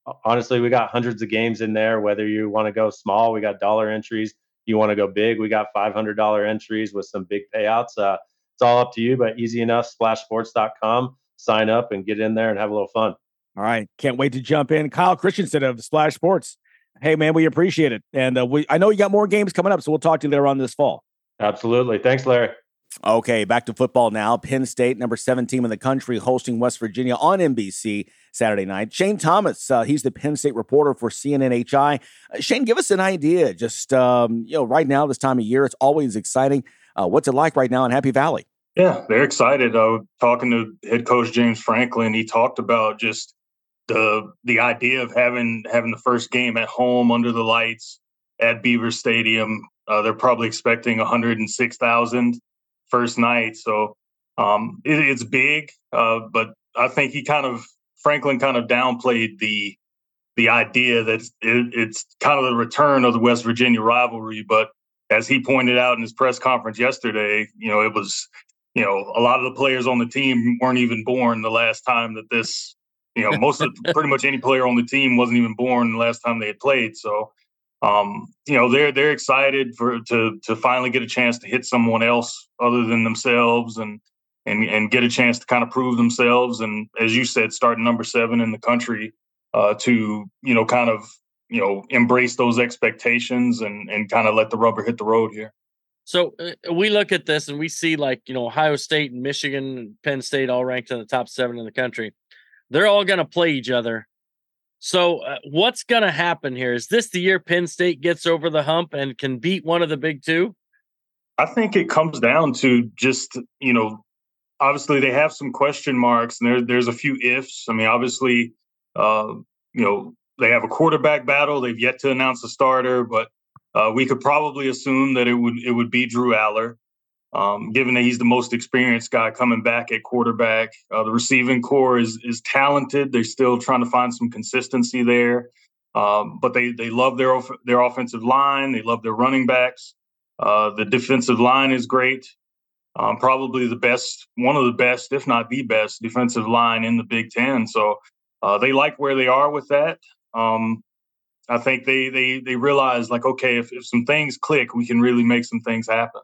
uh, honestly, we got hundreds of games in there. Whether you want to go small, we got dollar entries. You want to go big, we got $500 entries with some big payouts. Uh, it's all up to you, but easy enough. Splashsports.com. Sign up and get in there and have a little fun. All right, can't wait to jump in. Kyle Christensen of Splash Sports. Hey man, we appreciate it, and uh, we I know you got more games coming up, so we'll talk to you later on this fall. Absolutely. Thanks, Larry. Okay, back to football now. Penn State, number seven team in the country, hosting West Virginia on NBC Saturday night. Shane Thomas, uh, he's the Penn State reporter for CNHI. Uh, Shane, give us an idea. Just um, you know, right now, this time of year, it's always exciting. Uh, what's it like right now in Happy Valley? Yeah, they're excited. Uh, talking to head coach James Franklin, he talked about just the the idea of having having the first game at home under the lights at Beaver Stadium. Uh, they're probably expecting 106,000 first night. So um, it, it's big, uh, but I think he kind of Franklin kind of downplayed the the idea that it, it's kind of the return of the West Virginia rivalry. But as he pointed out in his press conference yesterday, you know, it was you know a lot of the players on the team weren't even born the last time that this you know most of pretty much any player on the team wasn't even born the last time they had played. So um, you know they're they're excited for to to finally get a chance to hit someone else other than themselves and and and get a chance to kind of prove themselves and as you said starting number seven in the country uh, to you know kind of you know embrace those expectations and and kind of let the rubber hit the road here. So uh, we look at this and we see like you know ohio state and michigan and penn state all ranked in the top seven in the country. They're all going to play each other so, uh, what's going to happen here? Is this the year Penn State gets over the hump and can beat one of the big two? I think it comes down to just, you know, obviously they have some question marks and there, there's a few ifs. I mean, obviously, uh, you know, they have a quarterback battle. They've yet to announce a starter, but uh, we could probably assume that it would it would be Drew Allar. Um, given that he's the most experienced guy coming back at quarterback, uh, the receiving corps is is talented. They're still trying to find some consistency there, um, but they they love their their offensive line. They love their running backs. Uh, the defensive line is great. Um, probably the best, one of the best, if not the best, defensive line in the Big Ten. So uh, they like where they are with that. Um, I think they they they realize like, okay, if, if some things click, we can really make some things happen.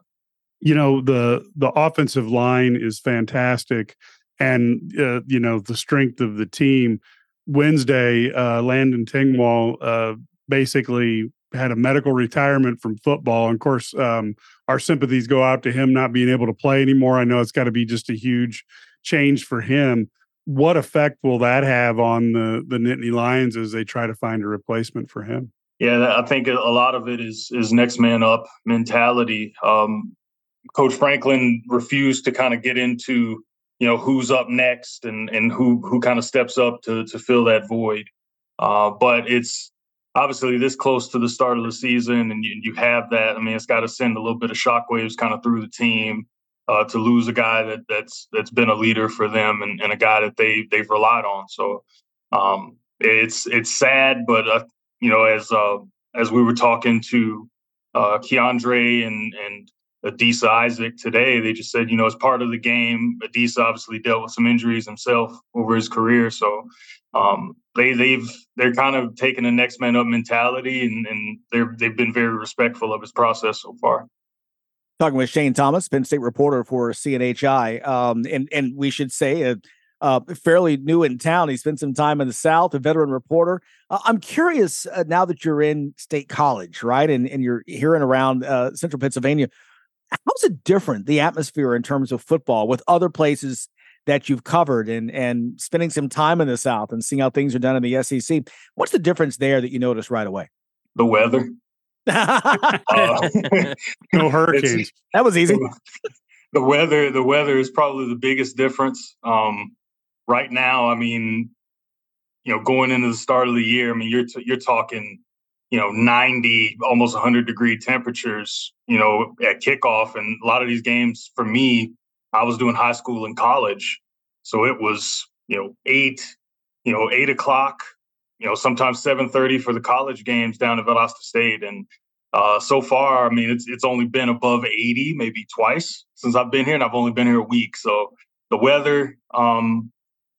You know the the offensive line is fantastic, and uh, you know the strength of the team. Wednesday, uh, Landon Tengwall uh, basically had a medical retirement from football. And of course, um, our sympathies go out to him not being able to play anymore. I know it's got to be just a huge change for him. What effect will that have on the the Nittany Lions as they try to find a replacement for him? Yeah, I think a lot of it is is next man up mentality. Um, Coach Franklin refused to kind of get into you know who's up next and and who who kind of steps up to to fill that void. Uh, but it's obviously this close to the start of the season, and you, you have that. I mean, it's got to send a little bit of shockwaves kind of through the team uh, to lose a guy that that's that's been a leader for them and, and a guy that they they've relied on. So um, it's it's sad, but uh, you know, as uh, as we were talking to uh, Keandre and and Adisa Isaac today, they just said, you know, as part of the game, Adisa obviously dealt with some injuries himself over his career. So um, they they've they're kind of taking a next man up mentality and, and they're they've been very respectful of his process so far. Talking with Shane Thomas, Penn State reporter for CNHI, um, and and we should say uh, uh, fairly new in town. He spent some time in the South, a veteran reporter. Uh, I'm curious uh, now that you're in State College, right, and and you're here and around uh, Central Pennsylvania. How's it different the atmosphere in terms of football with other places that you've covered and and spending some time in the South and seeing how things are done in the SEC? What's the difference there that you notice right away? The weather. [LAUGHS] uh, [LAUGHS] no hurricanes. That was easy. The weather, the weather is probably the biggest difference. Um, right now, I mean, you know, going into the start of the year, I mean, you're t- you're talking, you know, 90, almost 100 degree temperatures, you know, at kickoff, and a lot of these games for me, I was doing high school and college, so it was you know eight, you know, eight o'clock, you know, sometimes seven thirty for the college games down at Valdosta State, and uh, so far, I mean, it's it's only been above 80, maybe twice since I've been here, and I've only been here a week. So the weather, um,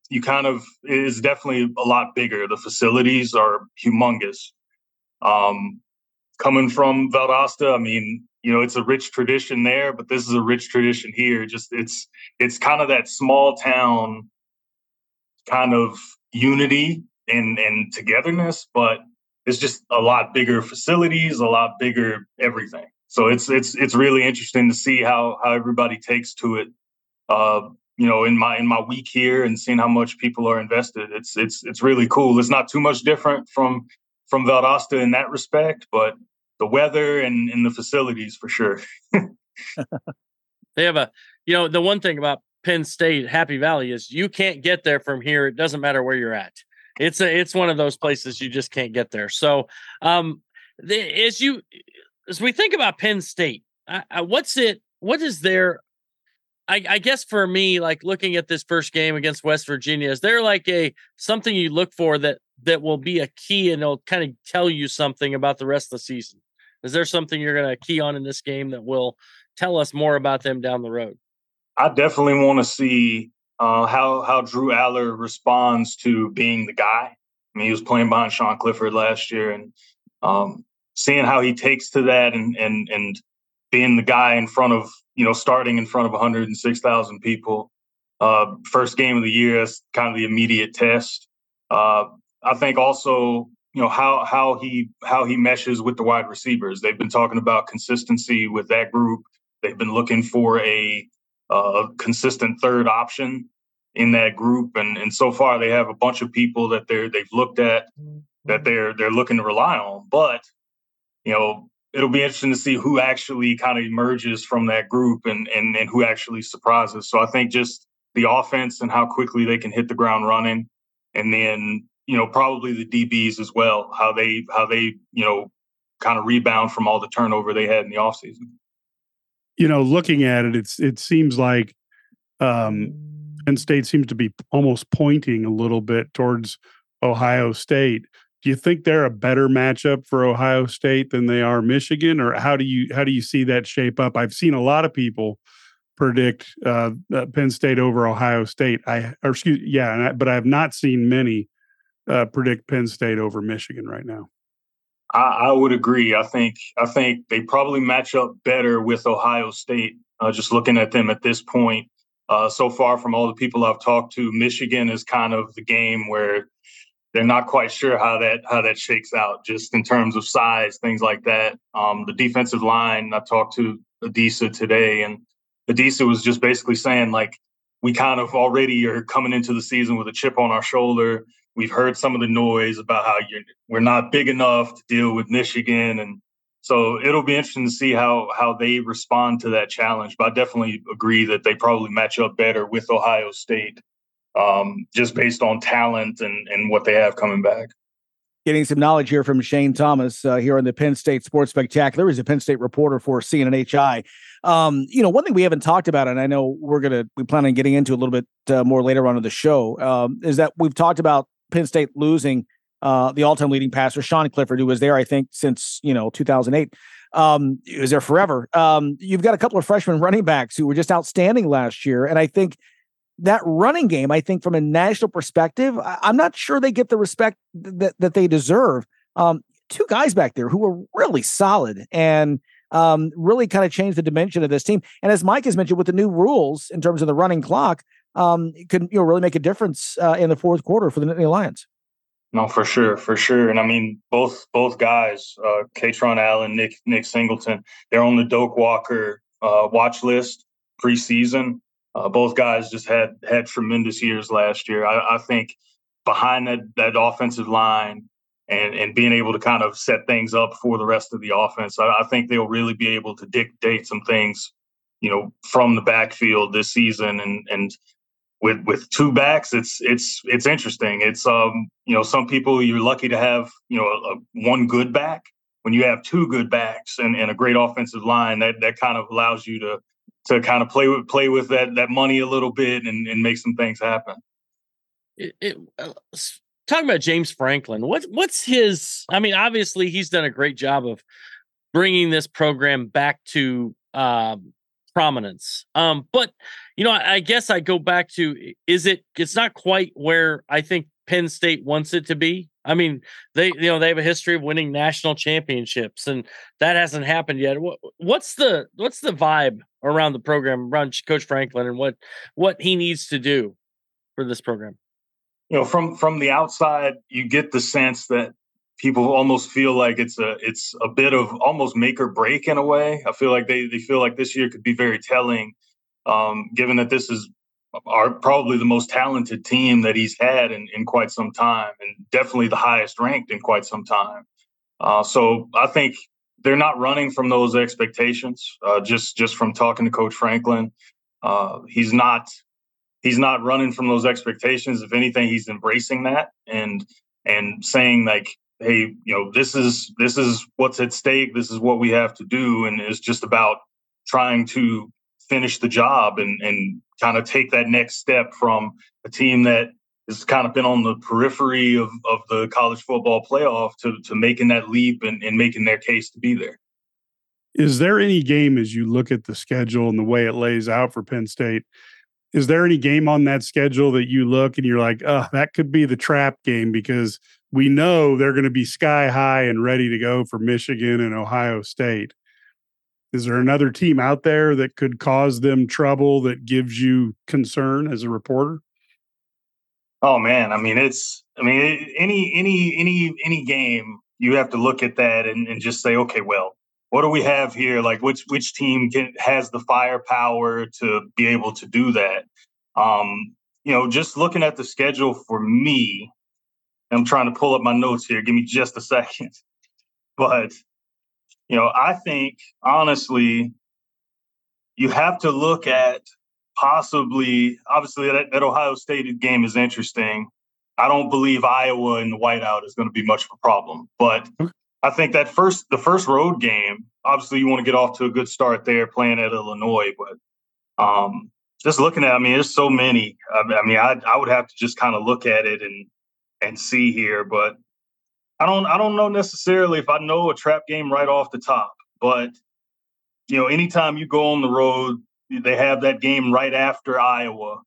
you kind of is definitely a lot bigger. The facilities are humongous. Um, coming from Valdosta, I mean, you know, it's a rich tradition there, but this is a rich tradition here. Just it's it's kind of that small town kind of unity and and togetherness, but it's just a lot bigger facilities, a lot bigger everything. So it's it's it's really interesting to see how how everybody takes to it. Uh, you know, in my in my week here and seeing how much people are invested, it's it's it's really cool. It's not too much different from from Valdosta in that respect, but the weather and, and the facilities for sure. they have a you know the one thing about Penn State Happy Valley is you can't get there from here. It doesn't matter where you're at it's a it's one of those places you just can't get there. So, um, the, as you as we think about Penn State, uh, what's it? What is there? I, I guess for me, like looking at this first game against West Virginia, is there like a something you look for that that will be a key and it'll kind of tell you something about the rest of the season? Is there something you're going to key on in this game that will tell us more about them down the road? I definitely want to see uh, how how Drew Allar responds to being the guy. I mean, he was playing behind Sean Clifford last year, and um, seeing how he takes to that, and and and being the guy in front of you know starting in front of 106,000 people. Uh, first game of the year is kind of the immediate test. Uh, I think also you know how how he how he meshes with the wide receivers. They've been talking about consistency with that group. They've been looking for a a consistent third option in that group. And and so far they have a bunch of people that they're they've looked at that they're they're looking to rely on. But you know, it'll be interesting to see who actually kind of emerges from that group and and and who actually surprises. So I think just the offense and how quickly they can hit the ground running, and then you know probably the DBs as well, how they how they you know kind of rebound from all the turnover they had in the offseason you know, looking at it, it's it seems like um, Penn State seems to be almost pointing a little bit towards Ohio State. Do you think they're a better matchup for Ohio State than they are Michigan, or how do you how do you see that shape up? I've seen a lot of people predict uh, uh, Penn State over Ohio State. I or excuse yeah, I, but I have not seen many uh, predict Penn State over Michigan right now. I, I, would agree. I think I think they probably match up better with Ohio State. Uh, just looking at them at this point, uh, so far from all the people I've talked to, Michigan is kind of the game where they're not quite sure how that how that shakes out, just in terms of size, things like that. Um, the defensive line. I talked to Adisa today, and Adisa was just basically saying like we kind of already are coming into the season with a chip on our shoulder. We've heard some of the noise about how we're not big enough to deal with Michigan, and so it'll be interesting to see how how they respond to that challenge. But I definitely agree that they probably match up better with Ohio State, um, just based on talent and and what they have coming back. Getting some knowledge here from Shane Thomas uh, here on the Penn State Sports Spectacular. He's a Penn State reporter for CNHI. Um, you know, one thing we haven't talked about, and I know we're gonna we plan on getting into a little bit uh, more later on in the show, um, is that we've talked about Penn State losing uh, the all-time leading passer, Sean Clifford, who was there, I think, since you know 2008. Um, he was there forever. Um, you've got a couple of freshman running backs who were just outstanding last year, and I think that running game, I think, from a national perspective, I, am not sure they get the respect that that they deserve. Um, two guys back there who were really solid and um, really kind of changed the dimension of this team. And as Mike has mentioned, with the new rules in terms of the running clock, um, it could you know really make a difference uh, in the fourth quarter for the Nittany Lions. No, for sure, for sure. And I mean, both both guys, uh, Kaytron Allen, Nick Nick Singleton, they're on the Doak Walker uh, watch list preseason. Uh, both guys just had had tremendous years last year. I, I think behind that that offensive line and and being able to kind of set things up for the rest of the offense, I, I think they'll really be able to dictate some things, you know, from the backfield this season. And and with with two backs, it's it's it's interesting. It's um you know some people you're lucky to have you know a, a one good back. When you have two good backs and, and a great offensive line, that that kind of allows you to to kind of play with play with that that money a little bit and, and make some things happen. It, it, uh, talking about James Franklin, what what's his? I mean, obviously he's done a great job of bringing this program back to um, prominence. Um, but you know, I, I guess I go back to is it? It's not quite where I think Penn State wants it to be. I mean, they you know they have a history of winning national championships, and that hasn't happened yet. What, what's the what's the vibe around the program, around Coach Franklin, and what what he needs to do for this program? You know, from from the outside, you get the sense that people almost feel like it's a it's a bit of almost make or break in a way. I feel like they they feel like this year could be very telling, um, given that this is our probably the most talented team that he's had in, in quite some time, and definitely the highest ranked in quite some time. Uh, so I think they're not running from those expectations. Uh, just just from talking to Coach Franklin, uh, he's not he's not running from those expectations. If anything, he's embracing that and and saying like hey, you know, this is this is what's at stake. This is what we have to do, and it's just about trying to finish the job and and kind of take that next step from a team that has kind of been on the periphery of, of the college football playoff to, to making that leap and, and making their case to be there. Is there any game as you look at the schedule and the way it lays out for Penn State? Is there any game on that schedule that you look and you're like, oh, that could be the trap game because we know they're going to be sky high and ready to go for Michigan and Ohio State. Is there another team out there that could cause them trouble that gives you concern as a reporter? Oh man, I mean it's I mean any any any any game you have to look at that and, and just say okay, well, what do we have here? Like which which team can has the firepower to be able to do that? Um, you know, just looking at the schedule for me, I'm trying to pull up my notes here. Give me just a [LAUGHS] second. But, you know, I think honestly, you have to look at possibly, obviously, that, that Ohio State game is interesting. I don't believe Iowa in the whiteout is going to be much of a problem. But I think that first, the first road game, obviously, you want to get off to a good start there playing at Illinois. But um, just looking at, I mean, there's so many. I, I mean, I, I would have to just kind of look at it and and see here. But I don't I don't know necessarily if I know a trap game right off the top. But you know, anytime you go on the road, they have that game right after Iowa.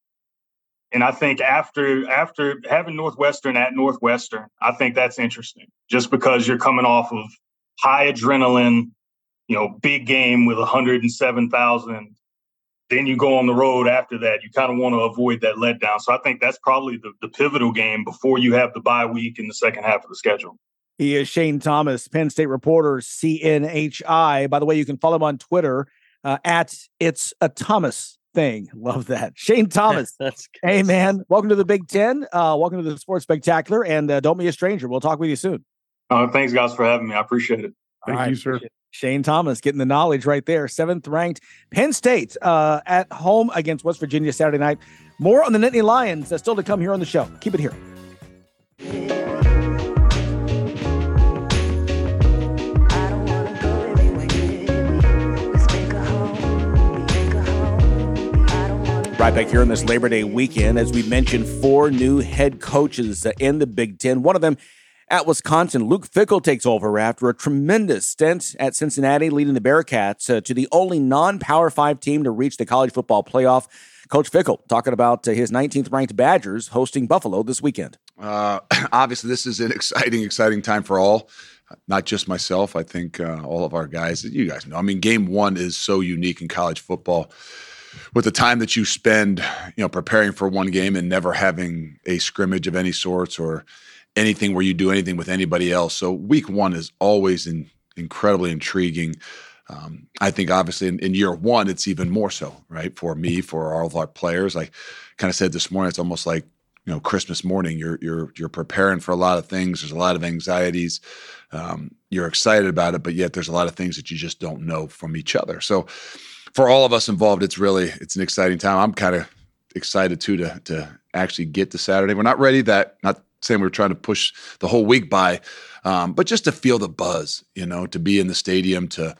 And I think after after having Northwestern at Northwestern, I think that's interesting. Just because you're coming off of high adrenaline, you know, big game with 107,000 then you go on the road after that. You kind of want to avoid that letdown. So I think that's probably the, the pivotal game before you have the bye week in the second half of the schedule. He is Shane Thomas, Penn State reporter, CNHI. By the way, you can follow him on Twitter uh, at It's a Thomas thing. [LAUGHS] Love that. Shane Thomas. [LAUGHS] That's hey, man. Welcome to the Big Ten. Uh, welcome to the Sports Spectacular. And uh, don't be a stranger. We'll talk with you soon. Uh, thanks, guys, for having me. I appreciate it. Thank All you, right. sir. Shane Thomas getting the knowledge right there. Seventh ranked Penn State uh, at home against West Virginia Saturday night. More on the Nittany Lions uh, still to come here on the show. Keep it here. Right back here on this Labor Day weekend, as we mentioned, four new head coaches uh, in the Big Ten. One of them at Wisconsin, Luke Fickell takes over after a tremendous stint at Cincinnati, leading the Bearcats uh, to the only non-Power Five team to reach the college football playoff. Coach Fickell talking about uh, his 19th ranked Badgers hosting Buffalo this weekend. Uh, [CLEARS THROAT] obviously, this is an [LAUGHS] exciting, exciting time for all, not just myself. I think uh, all of our guys, you guys know. I mean, game one is so unique in college football with the time that you spend, you know, preparing for one game and never having a scrimmage of any sorts or anything where you do anything with anybody else. So week one is always in, incredibly intriguing. Um, I think obviously in, in, year one, it's even more so, right? For me, for all of our players. I kind of said this morning, it's almost like, you know, Christmas morning. You're you're you're preparing for a lot of things. There's a lot of anxieties. Um, you're excited about it, but yet there's a lot of things that you just don't know from each other. So for all of us involved, it's really it's an exciting time. I'm kind of excited too to to actually get to Saturday. We're not ready that not saying we're trying to push the whole week by, um, but just to feel the buzz, you know, to be in the stadium, to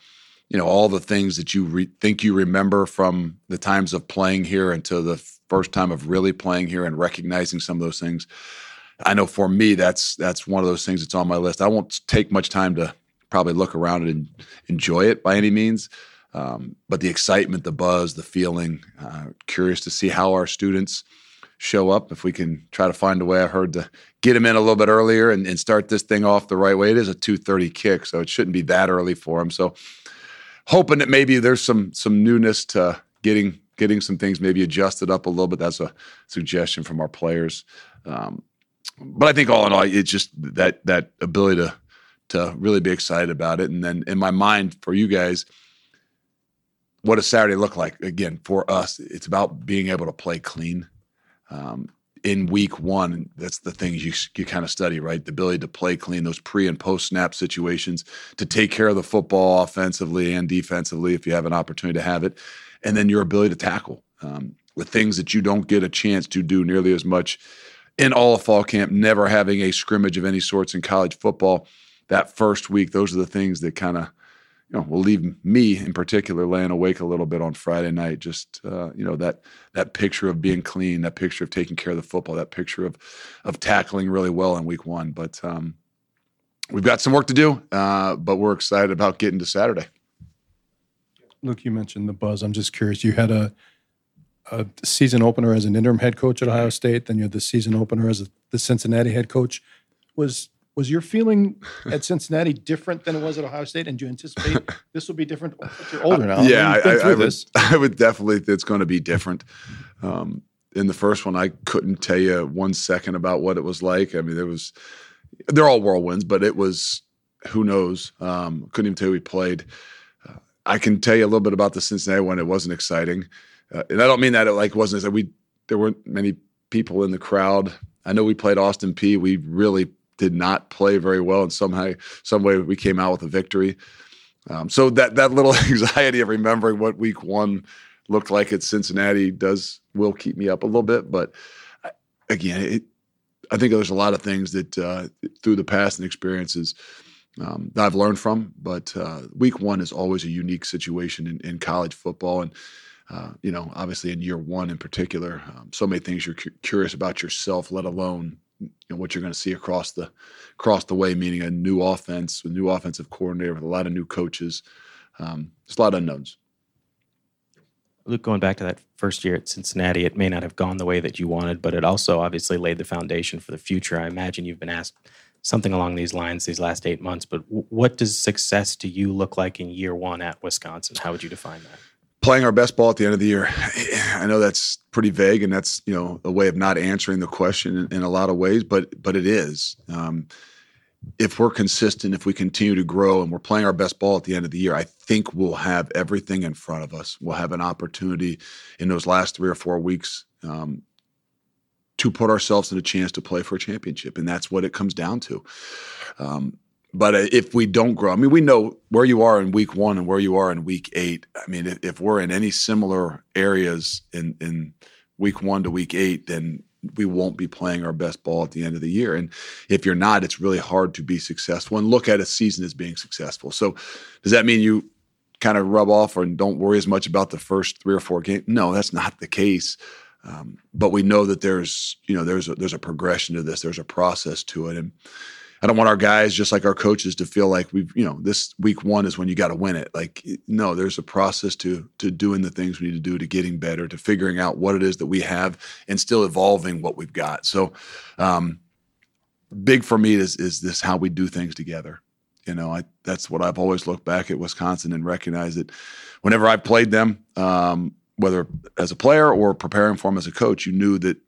you know all the things that you re- think you remember from the times of playing here until the first time of really playing here and recognizing some of those things. I know for me, that's that's one of those things that's on my list. I won't take much time to probably look around and enjoy it by any means. Um, but the excitement, the buzz, the feeling. Uh, curious to see how our students show up. If we can try to find a way, I heard to get them in a little bit earlier and, and start this thing off the right way. It is a two thirty kick, so it shouldn't be that early for them. So hoping that maybe there's some some newness to getting getting some things maybe adjusted up a little bit. That's a suggestion from our players. Um, but I think all in all, it's just that that ability to to really be excited about it. And then in my mind, for you guys, what does Saturday look like? Again, for us, it's about being able to play clean. Um, in week one, that's the things you you kind of study, right? The ability to play clean, those pre and post snap situations, to take care of the football offensively and defensively if you have an opportunity to have it, and then your ability to tackle um, with things that you don't get a chance to do nearly as much in all of fall camp. Never having a scrimmage of any sorts in college football that first week, those are the things that kind of you know, will leave me in particular laying awake a little bit on Friday night. Just uh, you know that that picture of being clean, that picture of taking care of the football, that picture of of tackling really well in week one. But um, we've got some work to do, uh, but we're excited about getting to Saturday. Luke, you mentioned the buzz. I'm just curious. You had a a season opener as an interim head coach at Ohio State, then you had the season opener as a, the Cincinnati head coach. Was was your feeling [LAUGHS] at Cincinnati different than it was at Ohio State? And do you anticipate [LAUGHS] this will be different? You're older now. Yeah, I, I, I would. [LAUGHS] I would definitely. It's going to be different. Um, in the first one, I couldn't tell you one second about what it was like. I mean, there was they're all whirlwinds, but it was who knows. Um, couldn't even tell you we played. Uh, I can tell you a little bit about the Cincinnati one. It wasn't exciting, uh, and I don't mean that it like wasn't. That we there weren't many people in the crowd. I know we played Austin Peay. We really did not play very well, and somehow, some way, we came out with a victory. Um, so that that little [LAUGHS] anxiety of remembering what Week One looked like at Cincinnati does will keep me up a little bit. But I- again, it, I think there's a lot of things that uh, through the past and experiences um, that I've learned from. But uh, Week One is always a unique situation in, in college football, and uh, you know, obviously in year one in particular, um, so many things you're cu- curious about yourself, let alone you know, what you're going to see across the across the way, meaning a new offense, a new offensive coordinator with a lot of new coaches. Um, there's a lot of unknowns. Luke, going back to that first year at Cincinnati, it may not have gone the way that you wanted, but it also obviously laid the foundation for the future. I imagine you've been asked something along these lines these last eight months, but what does success to you look like in year one at Wisconsin? How would you define that? Playing our best ball at the end of the year. I know that's pretty vague, and that's you know a way of not answering the question in, in a lot of ways, but but it is. Um, if we're consistent, if we continue to grow and we're playing our best ball at the end of the year, I think we'll have everything in front of us. We'll have an opportunity in those last three or four weeks um, to put ourselves in a chance to play for a championship. And that's what it comes down to. Um, but uh, if we don't grow, I mean, we know where you are in week one and where you are in week eight. I mean, if, if we're in any similar areas in, in week one to week eight, then we won't be playing our best ball at the end of the year. And if you're not, it's really hard to be successful and look at a season as being successful. So does that mean you kind of rub off or don't worry as much about the first three or four games? No, that's not the case. Um, but we know that there's, you know, there's a, there's a progression to this. There's a process to it. And I don't want our guys, just like our coaches, to feel like we've, you know, this week one is when you got to win it. Like, no, there's a process to to doing the things we need to do, to getting better, to figuring out what it is that we have, and still evolving what we've got. So, um, big for me is is this how we do things together. You know, I that's what I've always looked back at Wisconsin and recognized that whenever I played them, um, whether as a player or preparing for them as a coach, you knew that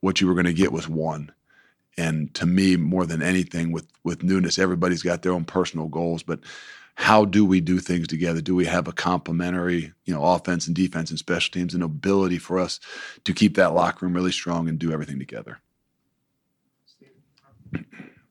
what you were going to get was one and to me, more than anything, with with newness, everybody's got their own personal goals, but how do we do things together? Do we have a complementary, you know, offense and defense and special teams, and ability for us to keep that locker room really strong and do everything together?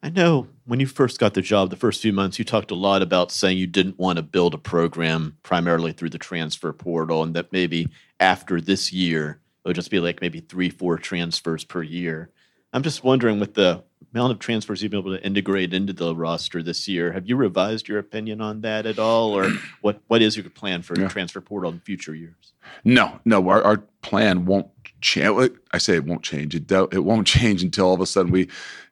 I know when you first got the job, the first few months, you talked a lot about saying you didn't want to build a program primarily through the transfer portal, and that maybe after this year, it would just be like maybe three, four transfers per year. I'm just wondering with the amount of transfers you've been able to integrate into the roster this year, have you revised your opinion on that at all, or [CLEARS THROAT] what what is your plan for yeah. transfer portal in future years? No, no, our, our plan won't change. I say it won't change. It it won't [LAUGHS] change until all of a sudden we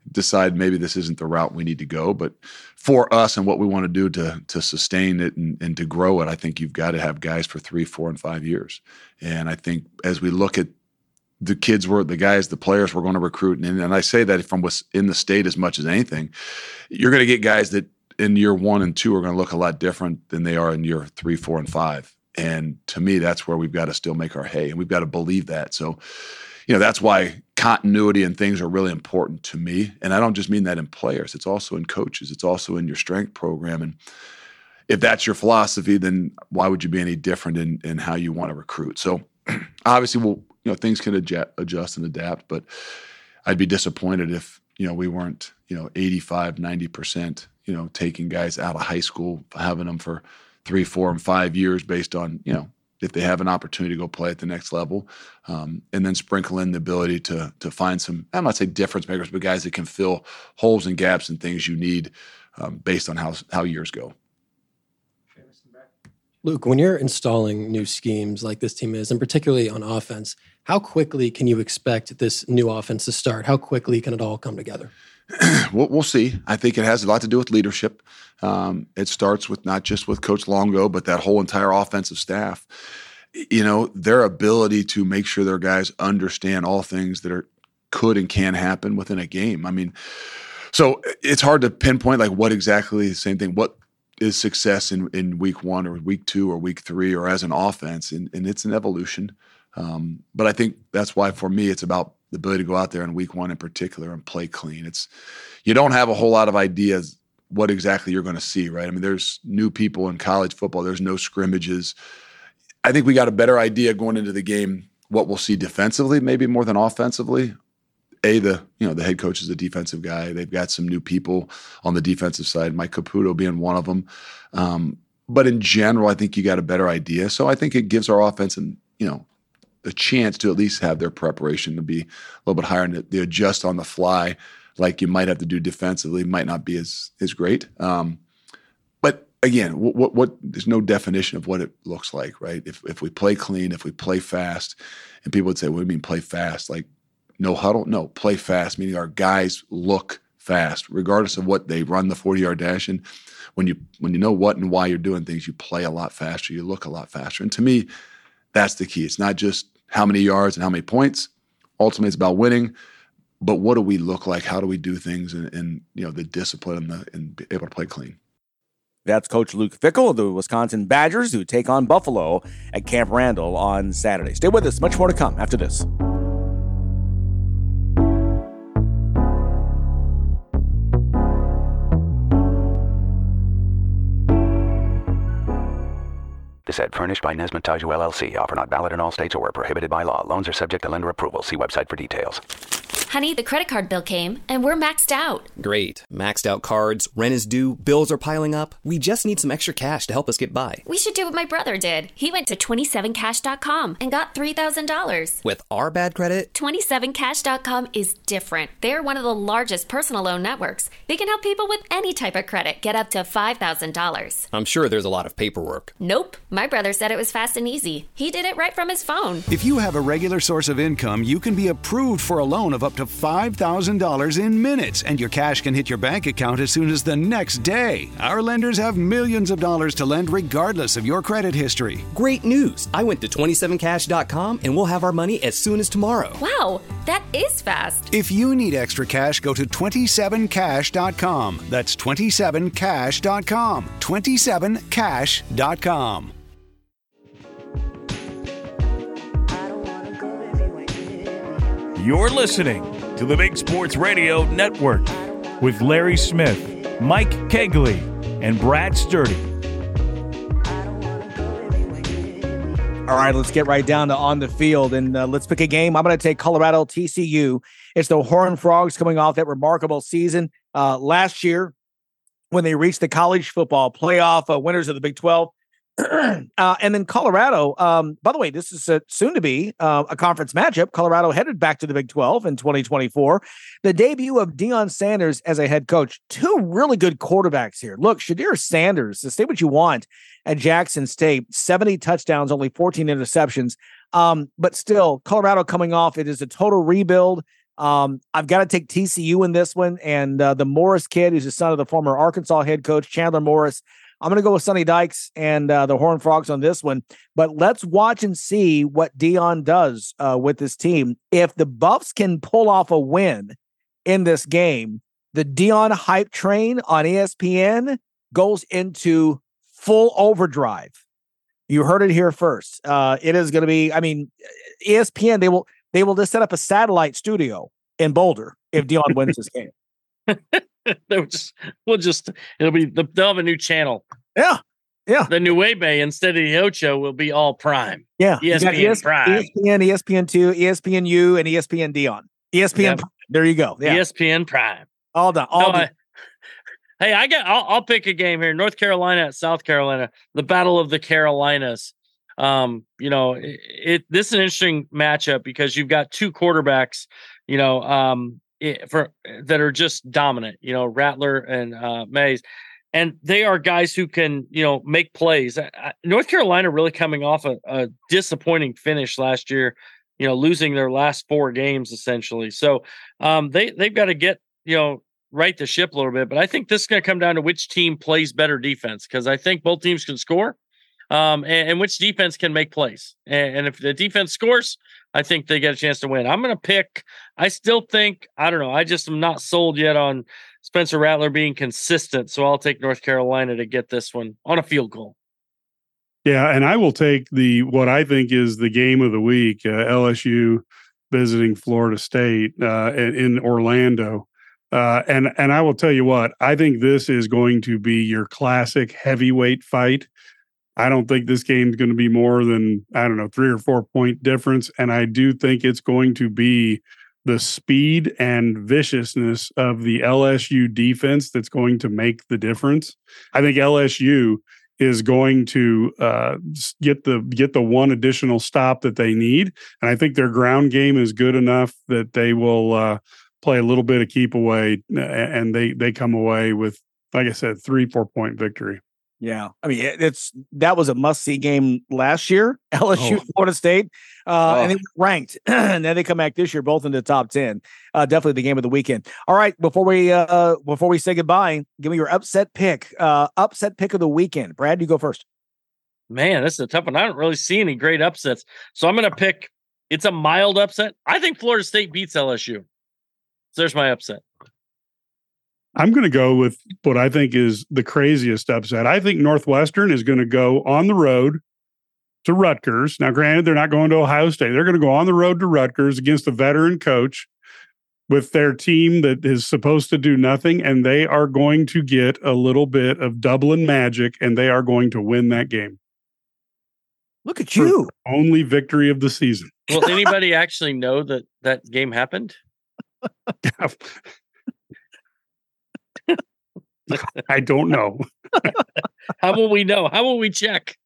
decide maybe this isn't the route we need to go. But for us and what we want to do to to sustain it and, and to grow it, I think you've got to have guys for three, four, and five years. And I think as we look at the kids were the guys, the players were going to recruit, and, and I say that from what's in the state as much as anything. You're going to get guys that in year one and two are going to look a lot different than they are in year three, four, and five. And to me, that's where we've got to still make our hay, and we've got to believe that. So, you know, that's why continuity and things are really important to me. And I don't just mean that in players; it's also in coaches. It's also in your strength program. And if that's your philosophy, then why would you be any different in in how you want to recruit? So, [CLEARS THROAT] obviously, we'll you know things can adjust, adjust and adapt but i'd be disappointed if you know we weren't you know 85 90% you know taking guys out of high school having them for three four and five years based on you know if they have an opportunity to go play at the next level um, and then sprinkle in the ability to to find some i'm not say difference makers but guys that can fill holes and gaps and things you need um, based on how how years go. Luke, when you're installing new schemes like this team is, and particularly on offense, how quickly can you expect this new offense to start? How quickly can it all come together? [CLEARS THROAT] we'll, we'll, see. I think it has a lot to do with leadership. Um, it starts with not just with Coach Longo, but that whole entire offensive staff. You know, their ability to make sure their guys understand all things that are could and can happen within a game. I mean, so it's hard to pinpoint like what exactly the same thing. What is success in, in week one or week two or week three or as an offense, and, and it's an evolution. Um, but I think that's why for me it's about the ability to go out there in week one in particular and play clean. It's you don't have a whole lot of ideas what exactly you're going to see, right? I mean, there's new people in college football. There's no scrimmages. I think we got a better idea going into the game what we'll see defensively, maybe more than offensively. A the you know the head coach is a defensive guy. They've got some new people on the defensive side. Mike Caputo being one of them. Um, but in general, I think you got a better idea. So I think it gives our offense and you know a chance to at least have their preparation to be a little bit higher and they adjust on the fly like you might have to do defensively might not be as as great. Um, but again, what, what, what there's no definition of what it looks like, right? If if we play clean, if we play fast, and people would say, "What do you mean play fast?" Like no huddle, no play fast, meaning our guys look fast, regardless of what they run the 40 yard dash. And when you when you know what and why you're doing things, you play a lot faster, you look a lot faster. And to me, That's the key. It's not just how many yards and how many points. Ultimately, it's about winning. But what do we look like? How do we do things and, and you know the discipline and, the, and be able to play clean? That's Coach Luke Fickell of the Wisconsin Badgers, who take on Buffalo at Camp Randall on Saturday. Stay with us. Much more to come after this. This ad furnished by Nesmith LLC. Offer not valid in all states or prohibited by law. Loans are subject to lender approval. See website for details. Honey, the credit card bill came and we're maxed out. Great. Maxed out cards, rent is due, bills are piling up. We just need some extra cash to help us get by. We should do what my brother did. He went to 27cash.com and got $3,000. With our bad credit, 27cash.com is different. They're one of the largest personal loan networks. They can help people with any type of credit get up to $5,000. I'm sure there's a lot of paperwork. Nope. My brother said it was fast and easy. He did it right from his phone. If you have a regular source of income, you can be approved for a loan of up to $5,000 in minutes, and your cash can hit your bank account as soon as the next day. Our lenders have millions of dollars to lend regardless of your credit history. Great news! I went to 27cash.com and we'll have our money as soon as tomorrow. Wow, that is fast. If you need extra cash, go to 27cash.com. That's 27cash.com. 27cash.com. You're listening to the Big Sports Radio Network with Larry Smith, Mike Cagley, and Brad Sturdy. All right, let's get right down to on the field and uh, let's pick a game. I'm going to take Colorado TCU. It's the Horned Frogs coming off that remarkable season uh, last year when they reached the college football playoff, uh, winners of the Big 12. [CLEARS THROAT] uh, and then Colorado, um, by the way, this is soon to be uh, a conference matchup. Colorado headed back to the Big 12 in 2024. The debut of Deion Sanders as a head coach. Two really good quarterbacks here. Look, Shedeur Sanders, to say what you want at Jackson State, 70 touchdowns, only 14 interceptions. Um, but still, Colorado coming off, it is a total rebuild. Um, I've got to take TCU in this one. And uh, the Morris kid, who's the son of the former Arkansas head coach, Chandler Morris. I'm going to go with Sonny Dykes and uh, the Horn Frogs on this one. But let's watch and see what Deion does uh, with this team. If the Buffs can pull off a win in this game, the Deion hype train on ESPN goes into full overdrive. You heard it here first. Uh, it is going to be. I mean, ESPN they will they will just set up a satellite studio in Boulder if Deion wins this game. [LAUGHS] they'll just we'll just it'll be they'll have a new channel. Yeah. Yeah. The new Waybe instead of the Ocho will be all prime. Yeah. ESPN ES- Prime. ESPN, ESPN2, ESPN U, and ESPN Deion. ESPN Yep. Prime. There you go. Yeah. ESPN Prime. All done. All No, done. I- hey, I got I'll, I'll pick a game here. North Carolina at South Carolina, the Battle of the Carolinas. Um, you know, it, it this is an interesting matchup because you've got two quarterbacks, you know, um for that are just dominant, you know, Rattler and uh Mays. And they are guys who can, you know, make plays. I- North Carolina really coming off a, a disappointing finish last year, you know, losing their last four games essentially. So um, they they've got to get, you know, right the ship a little bit. But I think this is going to come down to which team plays better defense because I think both teams can score, um, and, and which defense can make plays. And, and if the defense scores, I think they get a chance to win. I'm going to pick. I still think I don't know. I just am not sold yet on Spencer Rattler being consistent, so I'll take North Carolina to get this one on a field goal. Yeah, and I will take the what I think is the game of the week: uh, LSU visiting Florida State uh, in, Orlando. Uh, and and I will tell you what, I think this is going to be your classic heavyweight fight. I don't think this game's going to be more than I don't know three or four point difference, and I do think it's going to be the speed and viciousness of the LSU defense that's going to make the difference. I think LSU is going to uh, get the get the one additional stop that they need, and I think their ground game is good enough that they will uh, play a little bit of keep away, and they they come away with, like I said, three four point victory. Yeah, I mean it- it's that was a must see game last year. [LAUGHS] LSU, Florida State, uh, and Oh. they were ranked, [CLEARS THROAT] and then they come back this year, both in the top ten. Uh, definitely the game of the weekend. All right, before we uh, before we say goodbye, give me your upset pick. Uh, upset pick of the weekend. Brad, you go first. Man, this is a tough one. I don't really see any great upsets. So I'm going to pick it's a mild upset. I think Florida State beats LSU. So there's my upset. I'm going to go with what I think is the craziest upset. I think Northwestern is going to go on the road to Rutgers. Now, granted, they're not going to Ohio State. They're going to go on the road to Rutgers against a veteran coach with their team that is supposed to do nothing, and they are going to get a little bit of Dublin magic, and they are going to win that game. Look at you! Only victory of the season. Will anybody actually know that that game happened? [LAUGHS] [LAUGHS] I don't know. How will we know? How will we check?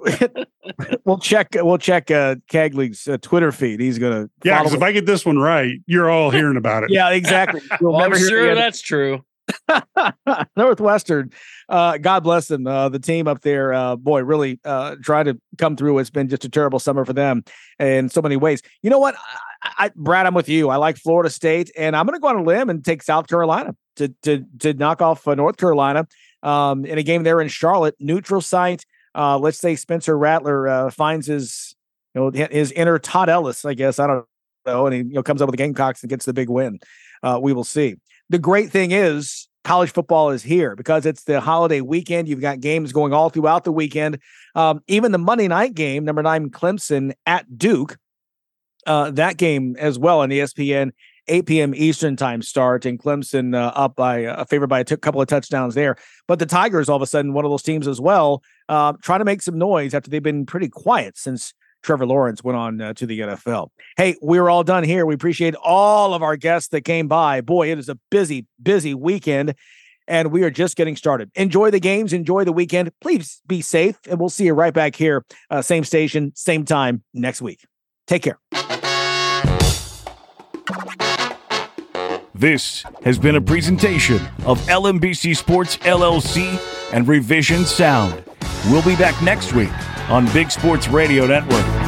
[LAUGHS] we'll check. We'll check uh, Cagley's uh, Twitter feed. He's gonna. Yeah, because if I get this one right, you're all hearing about it. yeah, exactly. [LAUGHS] You'll Well, I'm sure that's true. Northwestern. Uh, God bless them. Uh, the team up there, uh, boy, really uh, trying to come through. It's been just a terrible summer for them in so many ways. You know what, I, I, Brad? I'm with you. I like Florida State, and I'm going to go on a limb and take South Carolina to to to knock off uh, North Carolina um, in a game there in Charlotte, neutral site. Uh, let's say Spencer Rattler uh, finds his you know his inner Todd Ellis, I guess. I don't know, and he you know comes up with the Gamecocks and gets the big win. Uh, we will see. The great thing is college football is here because it's the holiday weekend. You've got games going all throughout the weekend. Um, even the Monday night game, number nine Clemson at Duke, uh, that game as well on ESPN. 8 p.m. Eastern time start, and Clemson uh, up by uh, favored by a t- couple of touchdowns there. But the Tigers, all of a sudden, one of those teams as well, uh, trying to make some noise after they've been pretty quiet since Trevor Lawrence went on uh, to the NFL. Hey, we're all done here. We appreciate all of our guests that came by. Boy, it is a busy, busy weekend, and we are just getting started. Enjoy the games, enjoy the weekend. Please be safe, and we'll see you right back here, uh, same station, same time next week. Take care. This has been a presentation of LMBC Sports LLC and Revision Sound. We'll be back next week on Big Sports Radio Network.